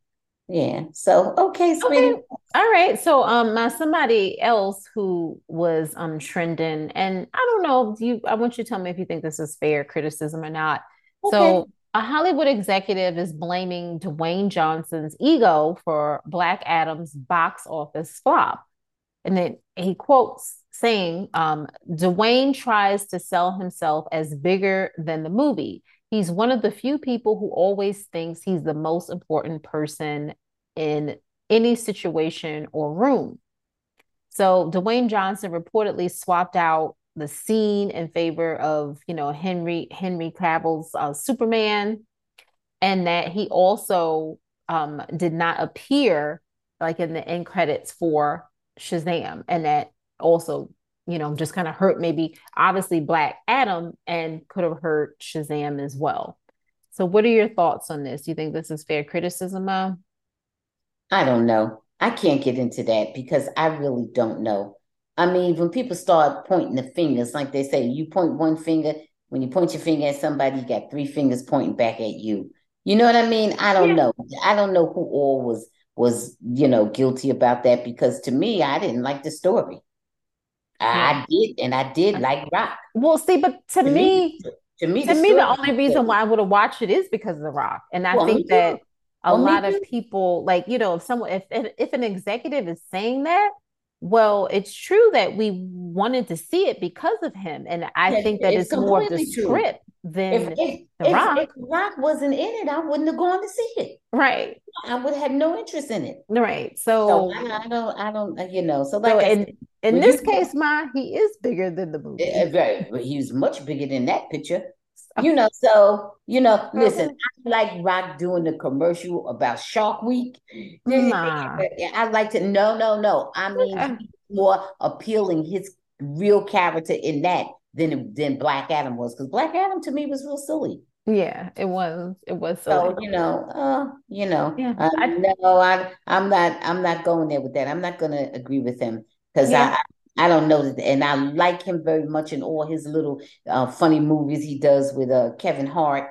yeah. So okay, sweetie. Okay. All right. So um my somebody else who was um trending, and I don't know, you I want you to tell me if you think this is fair criticism or not. Okay. So a Hollywood executive is blaming Dwayne Johnson's ego for Black Adam's box office flop. And then he quotes saying, um, Dwayne tries to sell himself as bigger than the movie. He's one of the few people who always thinks he's the most important person in any situation or room. So Dwayne Johnson reportedly swapped out the scene in favor of, you know, Henry Henry Cavill's uh, Superman, and that he also um, did not appear like in the end credits for Shazam, and that also, you know, just kind of hurt maybe obviously Black Adam and could have hurt Shazam as well. So, what are your thoughts on this? Do you think this is fair criticism, Mo? I don't know. I can't get into that because I really don't know. I mean, when people start pointing the fingers, like they say, you point one finger, when you point your finger at somebody, you got three fingers pointing back at you. You know what I mean? I don't yeah. know. I don't know who all was was, you know, guilty about that because to me, I didn't like the story. I, did, and I did uh, like rock. Well, see, but to, to me, me, to me, to the, me, the only reason why I would have watched it is because of the rock, and I well, think that a well, lot maybe. of people like you know if someone if, if if an executive is saying that well it's true that we wanted to see it because of him and i yeah, think that it's, it's more of the true. script than if, if, the if, rock. if rock wasn't in it i wouldn't have gone to see it. Right. I would have no interest in it. Right. So, so I, I, don't i don't uh, you know so like so in, in this case ma he is bigger than the movie. Uh, right he's much bigger than that picture you know, so you know, listen, I like Rock doing the commercial about Shark Week. Nah. I like to no, no, no. I mean, more appealing his real character in that than than Black Adam was, because Black Adam to me was real silly. Yeah, it was. It was. Silly. So you know, uh, you know, yeah. Uh, I, no, I, I'm not. I'm not going there with that. I'm not going to agree with him because yeah. I, I don't know that, and I like him very much in all his little uh, funny movies he does with uh, Kevin Hart.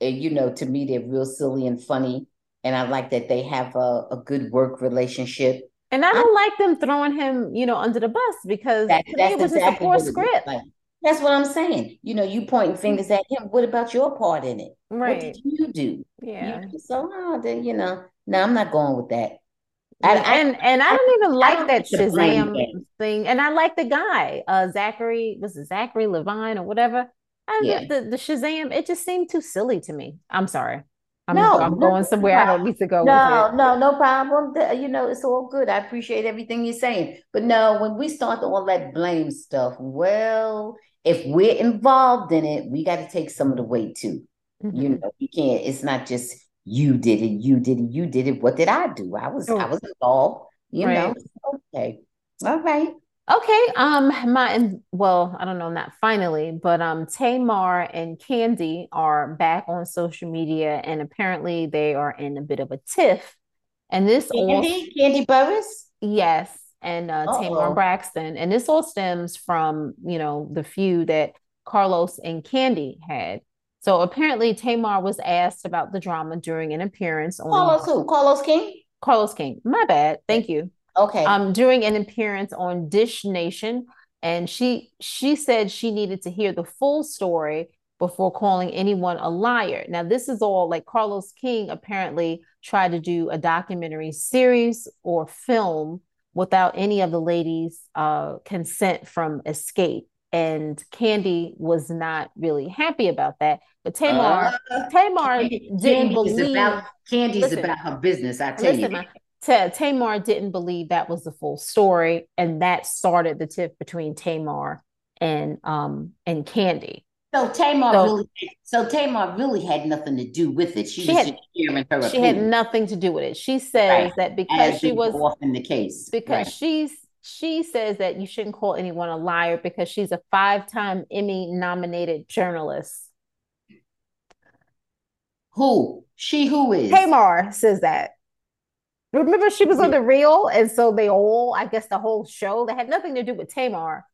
And you know, to me, they're real silly and funny, and I like that they have a, a good work relationship. And I don't I, like them throwing him, you know, under the bus because that, that's it was exactly a poor script. Like. That's what I'm saying. You know, you pointing fingers at him. What about your part in it? Right. What did you do? Yeah. You, so, oh, then, you know, no, I'm not going with that. And and, and I don't even like that Shazam thing. And I like the guy, uh Zachary, was it Zachary Levine or whatever? I, yeah. the, the Shazam, it just seemed too silly to me. I'm sorry. I'm, no, I'm going somewhere no, I don't need to go. No, no, no problem. You know, it's all good. I appreciate everything you're saying. But no, when we start all that blame stuff, well, if we're involved in it, we got to take some of the weight too. Mm-hmm. You know, you can't, it's not just you did it, you did it, you did it. What did I do? I was, oh. I was involved, you right. know. Okay. All right. Okay. Um, my well, I don't know, not finally, but um, Tamar and Kandi are back on social media, and apparently they are in a bit of a tiff. And this Kandi, all, Kandi Burruss, yes, and uh, Tamar Braxton, and this all stems from you know the feud that Carlos and Kandi had. So apparently, Tamar was asked about the drama during an appearance on Carlos who? Carlos King. Carlos King. My bad. Thank you. Okay. Um, during an appearance on Dish Nation, and she she said she needed to hear the full story before calling anyone a liar. Now, this is all like Carlos King apparently tried to do a documentary series or film without any of the ladies' uh, consent from Xscape. And Kandi was not really happy about that. But Tamar, uh, Tamar didn't believe. About, Kandi's listen, about her business. I tell listen, you. T- Tamar didn't believe that was the full story, and that started the tiff between Tamar and um and Kandi. So Tamar so, really, so Tamar really had nothing to do with it. She, she had, sharing her. She opinion. had nothing to do with it. She says right. that because As she was off in the case, because right. she's she says that you shouldn't call anyone a liar because she's a five-time Emmy nominated journalist. Who she? Who is Tamar says that. Remember, she was on the real, and so they all, I guess, the whole show that had nothing to do with Tamar.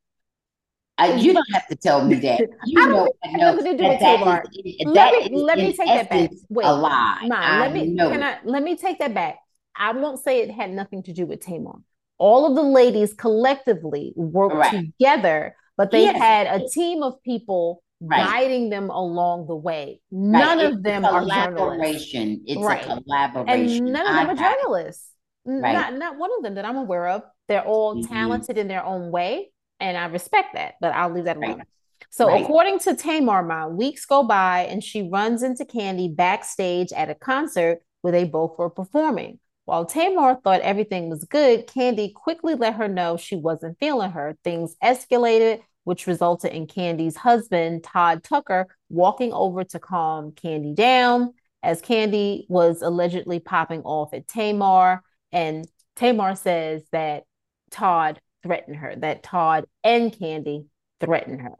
Uh, you don't have to tell me that. You I know, I know nothing to do with Tamar. let me let me take that back. Wait, a lie. Nah, let me can I let me take that back. I won't say it had nothing to do with Tamar. All of the ladies collectively worked right. together, but they yes. had a team of people right. guiding them along the way. None right. of them are journalists. It's right. a collaboration. And none of them are journalists. Right. Not, not one of them that I'm aware of. They're all mm-hmm. talented in their own way. And I respect that, but I'll leave that alone. So, according to Tamar Ma, weeks go by and she runs into Kandi backstage at a concert where they both were performing. While Tamar thought everything was good, Kandi quickly let her know she wasn't feeling her. Things escalated which resulted in Kandi's husband, Todd Tucker, walking over to calm Kandi down as Kandi was allegedly popping off at Tamar. And Tamar says that Todd threatened her, that Todd and Kandi threatened her.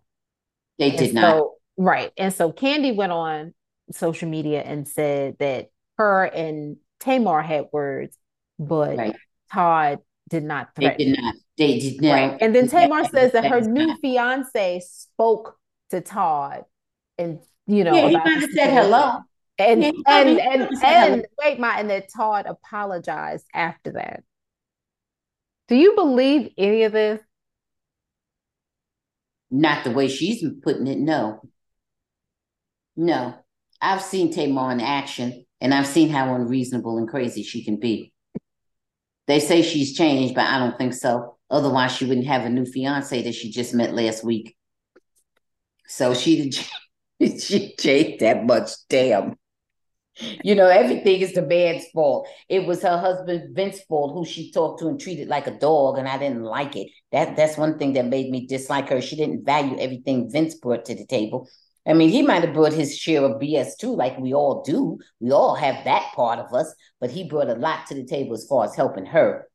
They did not. So, right. And so Kandi went on social media and said that her and Tamar had words, but right. Todd did not threaten. They did not. They did not. Right. And then Tamar says that her new fiance spoke to Todd, and you know, yeah, he might have said hello. And and and and, and wait, my and that Todd apologized after that. Do you believe any of this? Not the way she's putting it. No. No. I've seen Tamar in action, and I've seen how unreasonable and crazy she can be. They say she's changed, but I don't think so. Otherwise, she wouldn't have a new fiance that she just met last week. So she she changed that much. Damn. You know, everything is the man's fault. It was her husband Vince's fault, who she talked to and treated like a dog, and I didn't like it. That that's one thing that made me dislike her. She didn't value everything Vince brought to the table. I mean, he might have brought his share of BS too, like we all do. We all have that part of us, but he brought a lot to the table as far as helping her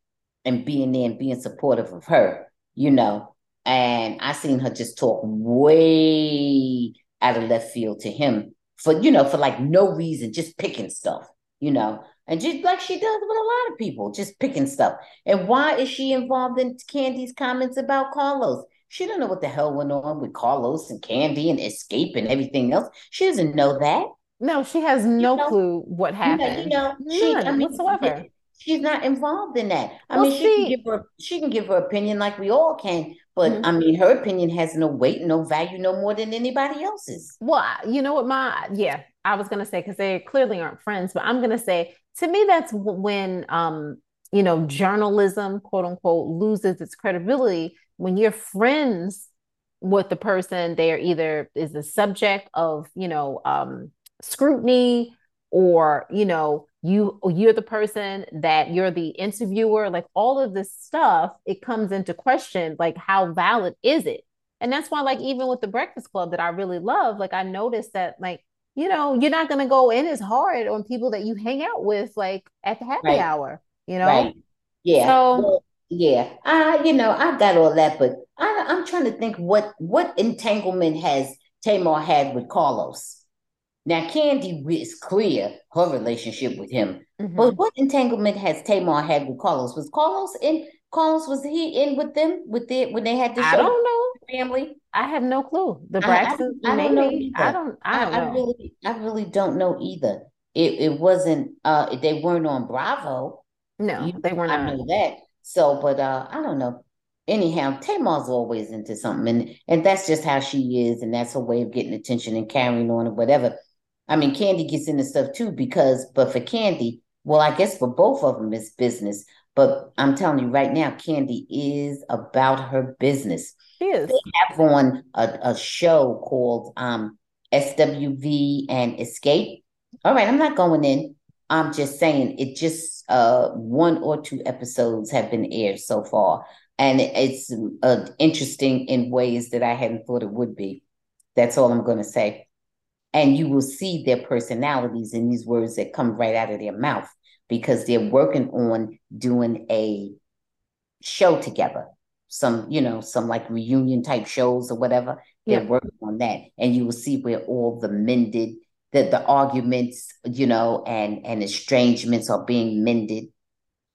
and being there and being supportive of her, you know. And I seen her just talk way out of left field to him for, you know, for like no reason, just picking stuff, you know, and just like she does with a lot of people, just picking stuff. And why is she involved in Kandi's comments about Carlos? She don't know what the hell went on with Carlos and Kandi and Xscape and everything else. She doesn't know that. No, she has no you know, clue what happened. You know, she, None I mean, whatsoever. She's not involved in that. I well, mean, she, she, can give her she can give her opinion like we all can, but mm-hmm. I mean, her opinion has no weight, no value, no more than anybody else's. Well, you know what, my yeah, I was gonna say because they clearly aren't friends, but I'm gonna say to me that's when um you know, journalism, quote unquote, loses its credibility when you're friends with the person, they're either is the subject of, you know, um, scrutiny or, you know, you you're the person that you're the interviewer, like all of this stuff, it comes into question, like how valid is it? And that's why, like, even with the Breakfast Club that I really love, like I noticed that like you know, you're not going to go in as hard on people that you hang out with, like at the happy right. hour, you know? Right. Yeah. So, well, yeah. I, you know, I got all that, but I, I'm trying to think what what entanglement has Tamar had with Carlos. Now, Kandi is clear her relationship with him, mm-hmm. but what entanglement has Tamar had with Carlos? Was Carlos in? Carlos was he in with them with it when they had the I don't know family? I have no clue. The Braxtons, I, I, I don't know. Either. I don't. I don't I, know. really, I really don't know either. It it wasn't. Uh, they weren't on Bravo. No, you, they were not. I know that. So, but uh, I don't know. Anyhow, Tamar's always into something, and and that's just how she is, and that's her way of getting attention and carrying on or whatever. I mean, Kandi gets into stuff too because, but for Kandi, well, I guess for both of them, it's business. But I'm telling you right now, Kandi is about her business. She is. They have on a, a show called um, SWV and Xscape. All right, I'm not going in. I'm just saying it just uh, one or two episodes have been aired so far. And it's uh, interesting in ways that I hadn't thought it would be. That's all I'm going to say. And you will see their personalities in these words that come right out of their mouth because they're working on doing a show together some you know some like reunion type shows or whatever they're yeah. working on that and you will see where all the mended the, the arguments you know and and estrangements are being mended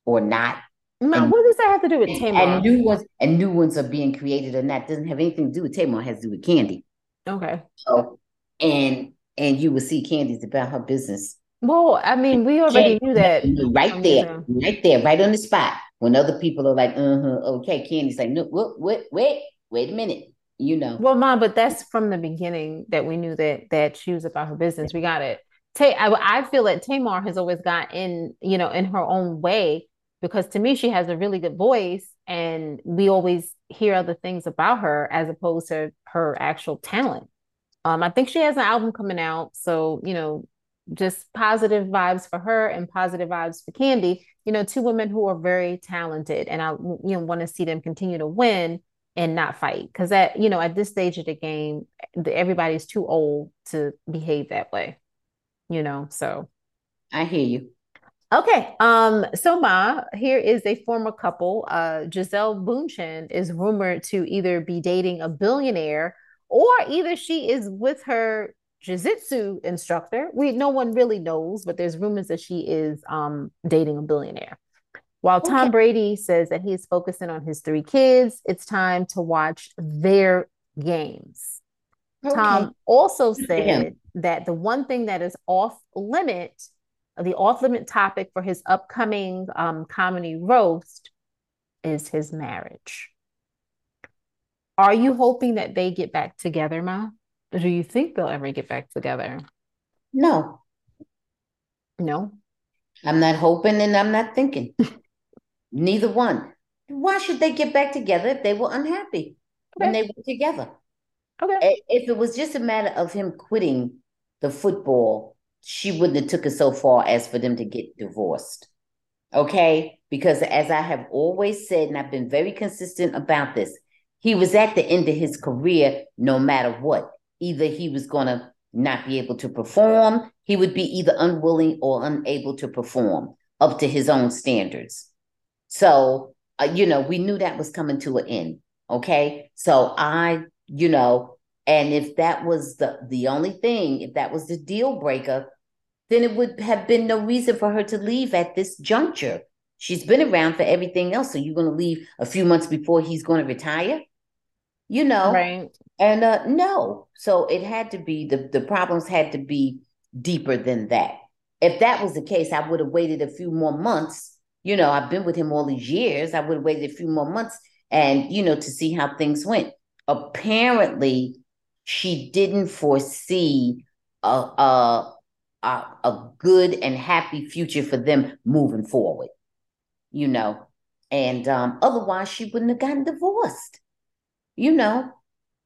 or not Ma, and, what does that have to do with Tamar? And new ones and new ones are being created, and that doesn't have anything to do with Tamar. It has to do with Kandi. Okay. So, and and you will see Kandi's about her business well, I mean, we already knew that. Right there, right there, right on the spot. When other people are like, uh huh, okay, Kandi's like, no, wait, wait, wait, wait a minute. You know. Well, mom, but that's from the beginning that we knew that that she was about her business. We got it. I, I feel that Tamar has always got in, you know, in her own way because to me she has a really good voice, and we always hear other things about her as opposed to her actual talent. Um, I think she has an album coming out, so you know just positive vibes for her and positive vibes for Kandi. You know, two women who are very talented, and I you know want to see them continue to win and not fight because at you know at this stage of the game, everybody's too old to behave that way. You know, so I hear you. Okay. Um, so Ma, here is a former couple. Uh, Gisele Bündchen is rumored to either be dating a billionaire or either she is with her jiu-jitsu instructor. We no one really knows, but there's rumors that she is um, dating a billionaire. While okay. Tom Brady says that he's focusing on his three kids, it's time to watch their games. Okay. Tom also said that the one thing that is off limit, the off limit topic for his upcoming um, comedy roast is his marriage. Are you hoping that they get back together, Ma? Do you think they'll ever get back together? No. No. I'm not hoping and I'm not thinking. Neither one. Why should they get back together if they were unhappy okay. when they were together? Okay. If it was just a matter of him quitting the football, she wouldn't have took it so far as for them to get divorced. Okay? Because as I have always said, and I've been very consistent about this, he was at the end of his career no matter what either he was going to not be able to perform, he would be either unwilling or unable to perform up to his own standards. So, uh, you know, we knew that was coming to an end. Okay. So I, you know, and if that was the the only thing, if that was the deal breaker, then it would have been no reason for her to leave at this juncture. She's been around for everything else. So you're going to leave a few months before he's going to retire? You know, right? And uh, no, so it had to be the the problems had to be deeper than that. If that was the case, I would have waited a few more months. You know, I've been with him all these years. I would have waited a few more months and you know to see how things went. Apparently, she didn't foresee a a a, a good and happy future for them moving forward. you know, and um, otherwise she wouldn't have gotten divorced, you know,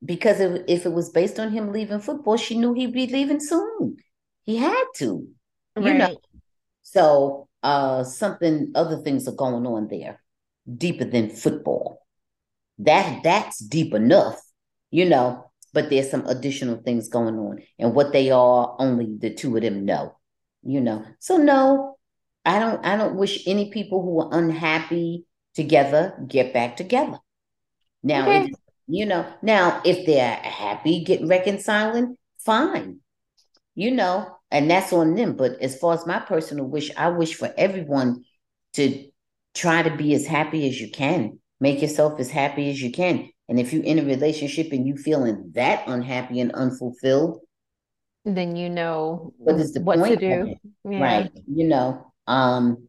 because if, if it was based on him leaving football, she knew he'd be leaving soon. He had to, you right. know. So uh, something, other things are going on there, deeper than football. That that's deep enough, you know. But there's some additional things going on, and what they are, only the two of them know, you know. So no, I don't. I don't wish any people who are unhappy together get back together. Now, okay. you know, now if they're happy, get reconciling, fine. You know, and that's on them. But as far as my personal wish, I wish for everyone to try to be as happy as you can. Make yourself as happy as you can. And if you're in a relationship and you feeling that unhappy and unfulfilled, then you know what is the what point to do. Yeah. Right. You know, um,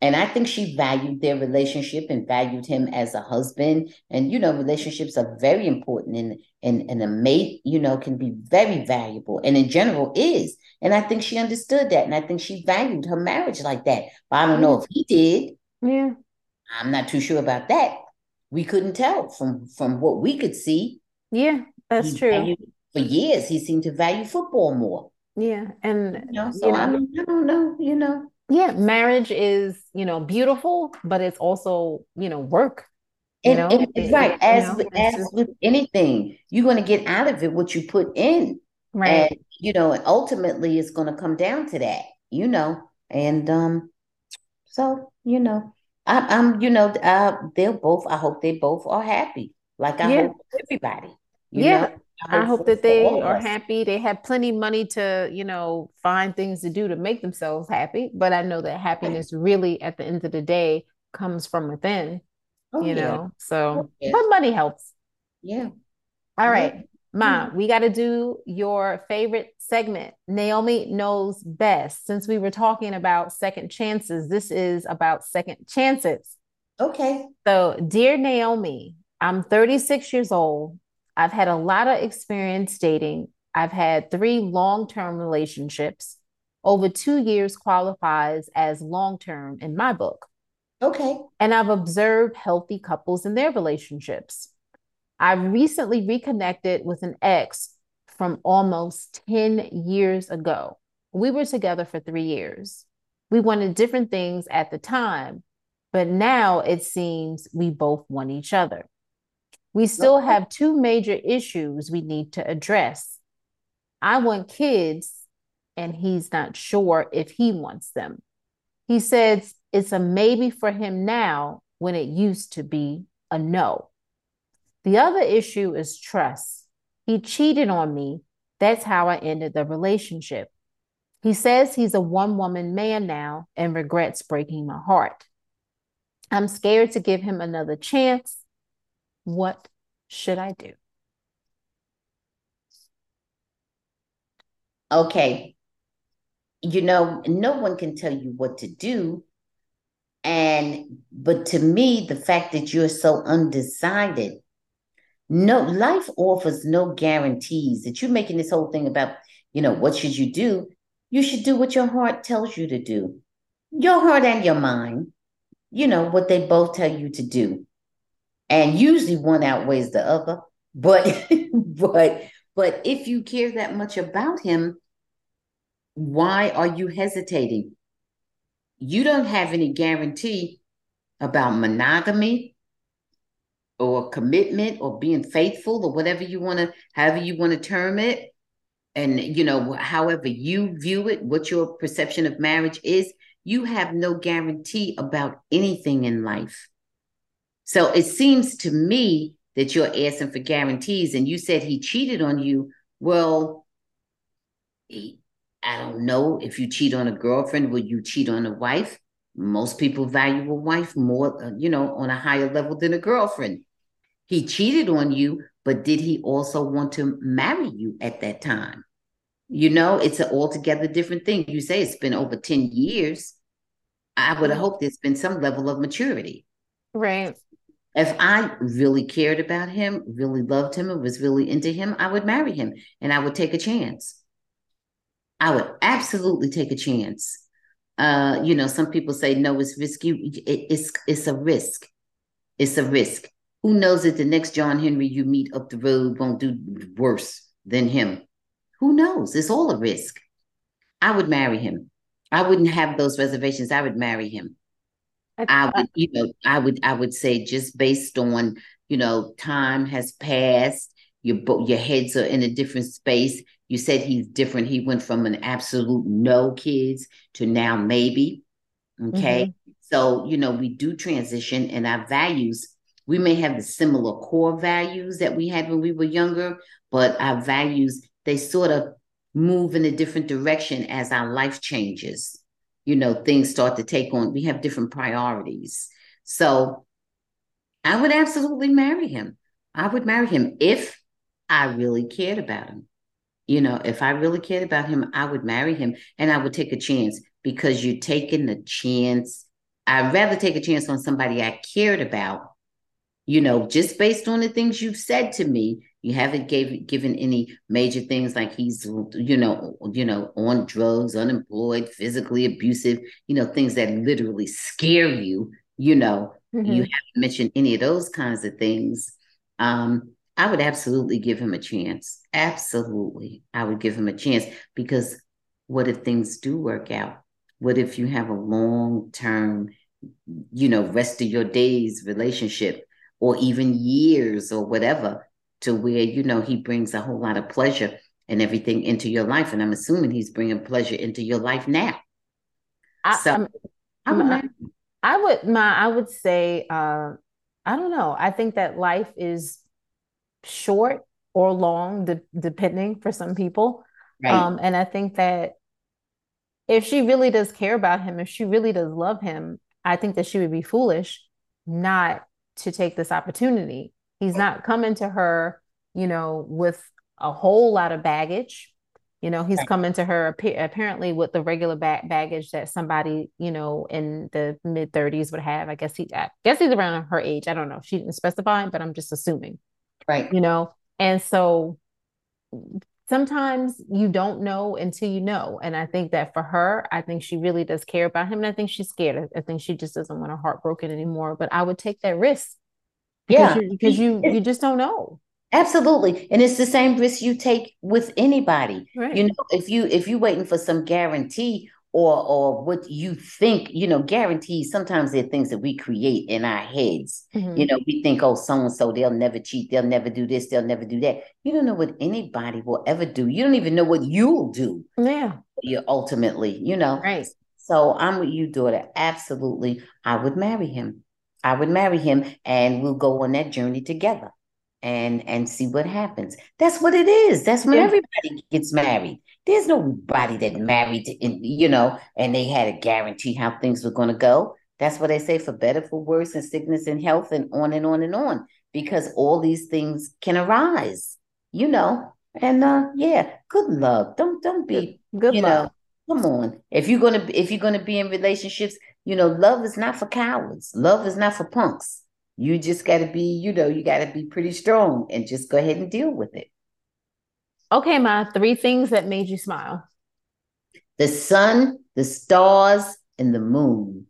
and I think she valued their relationship and valued him as a husband. And you know, relationships are very important, and and and a mate, you know, can be very valuable, and in general is. And I think she understood that, and I think she valued her marriage like that. But I don't know if he did. Yeah, I'm not too sure about that. We couldn't tell from from what we could see. Yeah, that's true. Valued, for years, he seemed to value football more. Yeah, and you know, so you know, I, I don't know. You know, yeah marriage is you know beautiful but it's also you know work you and, know? and, right as you know, with, as just, with anything you're going to get out of it what you put in. Right. And, you know and ultimately it's going to come down to that you know? And um so you know I, i'm you know uh they'll both i hope they both are happy like i yeah. hope everybody yeah. know? I hope that they are happy. They have plenty of money to, you know, find things to do to make themselves happy. But I know that happiness really, at the end of the day, comes from within. Oh, you yeah. know, so oh, yeah. but money helps. Yeah. All right, yeah. Ma, we got to do your favorite segment. Naomi knows best. Since we were talking about second chances, this is about second chances. Okay. So, dear Naomi, I'm 36 years old. I've had a lot of experience dating. I've had three long term relationships. Over two years qualifies as long term in my book. Okay. And I've observed healthy couples in their relationships. I've recently reconnected with an ex from almost 10 years ago. We were together for three years. We wanted different things at the time, but now it seems we both want each other. We still have two major issues we need to address. I want kids, and he's not sure if he wants them. He says it's a maybe for him now when it used to be a no. The other issue is trust. He cheated on me. That's how I ended the relationship. He says he's a one woman man now and regrets breaking my heart. I'm scared to give him another chance what should I do? Okay. You know, no one can tell you what to do. And, but to me, the fact that you're so undecided, no, life offers no guarantees that you're making this whole thing about, you know, what should you do? You should do what your heart tells you to do. Your heart and your mind, you know, what they both tell you to do and usually one outweighs the other but but but if you care that much about him why are you hesitating? You don't have any guarantee about monogamy or commitment or being faithful or whatever you want to however you want to term it. And you know however you view it what your perception of marriage is you have no guarantee about anything in life so it seems to me that you're asking for guarantees, and you said he cheated on you. Well, he, I don't know if you cheat on a girlfriend, will you cheat on a wife? Most people value a wife more, uh, you know, on a higher level than a girlfriend. He cheated on you, but did he also want to marry you at that time? You know, it's an altogether different thing. You say it's been over 10 years. I would have hoped there's been some level of maturity. Right. If I really cared about him, really loved him, and was really into him, I would marry him and I would take a chance. I would absolutely take a chance. uh, you know, some people say no, it's risky. It, it's it's a risk. It's a risk. Who knows that the next John Henry you meet up the road won't do worse than him? Who knows? It's all a risk. I would marry him. I wouldn't have those reservations. I would marry him. I, would, you know, I would, I would say just based on, you know, time has passed. Your your heads are in a different space. You said he's different. He went from an absolute no kids to now maybe. Okay. Mm-hmm. So, you know, we do transition and our values, we may have the similar core values that we had when we were younger, but our values, they sort of move in a different direction as our life changes. You know, things start to take on, we have different priorities. So I would absolutely marry him. I would marry him if I really cared about him. You know, if I really cared about him, I would marry him and I would take a chance because you're taking the chance. I'd rather take a chance on somebody I cared about, you know, just based on the things you've said to me. You haven't gave, given any major things like he's, you know, you know, on drugs, unemployed, physically abusive, you know, things that literally scare you. You know, mm-hmm. you haven't mentioned any of those kinds of things. Um, I would absolutely give him a chance. Absolutely. I would give him a chance because what if things do work out? What if you have a long term, you know, rest of your days relationship or even years or whatever to where, you know, he brings a whole lot of pleasure and everything into your life. And I'm assuming he's bringing pleasure into your life now. I, so I would, I would, my, I would say, uh, I don't know. I think that life is short or long, de- depending for some people. Right. Um, and I think that if she really does care about him, if she really does love him, I think that she would be foolish not to take this opportunity. He's not coming to her, you know, with a whole lot of baggage. You know, he's coming to her apparently with the regular bag- baggage that somebody, you know, in the mid 30s would have. I guess he, I guess he's around her age. I don't know. She didn't specify, but I'm just assuming. Right. You know, and so sometimes you don't know until you know. And I think that for her, I think she really does care about him. And I think she's scared. I think she just doesn't want her heart broken anymore. But I would take that risk. Yeah. because you you just don't know. Absolutely. And it's the same risk you take with anybody. Right. You know, if you if you're waiting for some guarantee or or what you think, you know, guarantees. Sometimes they're things that we create in our heads. Mm-hmm. You know, we think, oh, so and so, they'll never cheat, they'll never do this, they'll never do that. You don't know what anybody will ever do. You don't even know what you'll do. Yeah. You ultimately, you know. Right. So I'm with you, daughter. Absolutely. I would marry him. I would marry him and we'll go on that journey together and and see what happens. That's what it is. That's when yeah. everybody gets married. There's nobody that married, to, you know, and they had a guarantee how things were going to go. That's what they say for better, for worse, and sickness and health, and on and on and on, because all these things can arise, you know. And uh, yeah, good luck. Don't don't be good, good you luck. know. Come on, if you're gonna if you're gonna be in relationships, you know, love is not for cowards. Love is not for punks you just got to be, you know, you got to be pretty strong and just go ahead and deal with it. Okay, my three things that made you smile the sun, the stars, and the moon.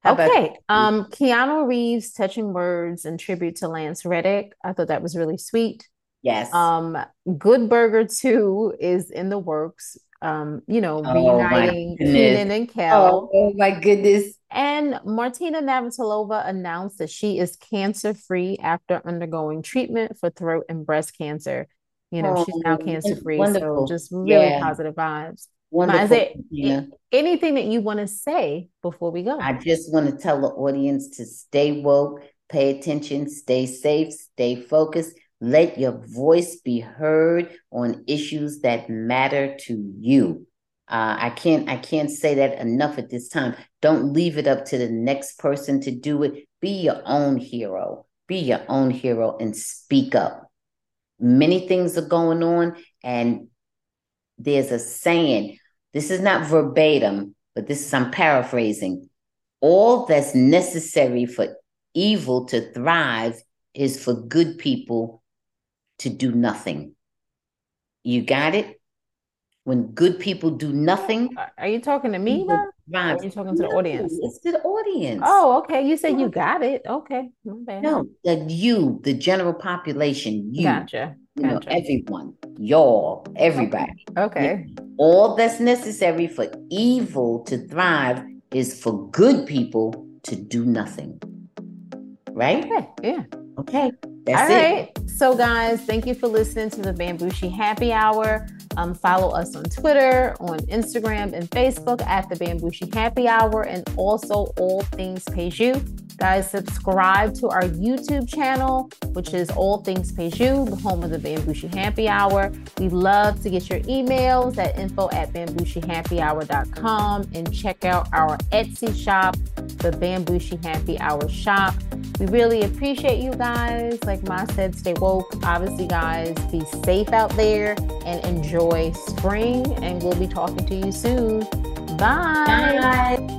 How okay. Um, Keanu Reeves touching words in tribute to Lance Reddick. I thought that was really sweet. Yes. Um, Good Burger 2 is in the works. Um, you know, oh, reuniting Kenan and Kel. Oh, oh, my goodness. And Martina Navratilova announced that she is cancer free after undergoing treatment for throat and breast cancer. You know, oh, she's now cancer free. So just really yeah. positive vibes. Wonderful. Is there yeah. anything that you want to say before we go? I just want to tell the audience to stay woke, pay attention, stay safe, stay focused. Let your voice be heard on issues that matter to you. Uh, I can't I can't say that enough at this time. Don't leave it up to the next person to do it. Be your own hero. Be your own hero and speak up. Many things are going on, and there's a saying. This is not verbatim, but this is I'm paraphrasing. All that's necessary for evil to thrive is for good people to do nothing. You got it? When good people do nothing. Uh, are you talking to me? Are you talking to the audience? It's to the audience. Oh, okay. You said you got it. Okay. No, that you, the general population, you. Gotcha. You know, everyone, y'all, everybody. Okay. All that's necessary for evil to thrive is for good people to do nothing. Right? Okay. Yeah. Okay. That's All it. So, guys, thank you for listening to the Bambushi Happy Hour. Um, follow us on Twitter, on Instagram, and Facebook at the Bambushi Happy Hour, and also All Things You. Guys, subscribe to our YouTube channel, which is All Things You, the home of the Bambushi Happy Hour. We love to get your emails at info at bambushihappyhour.com and check out our Etsy shop, the Bambushi Happy Hour shop. We really appreciate you guys. Like Ma said, stay woke. Obviously, guys, be safe out there and enjoy spring. And we'll be talking to you soon. Bye. Bye.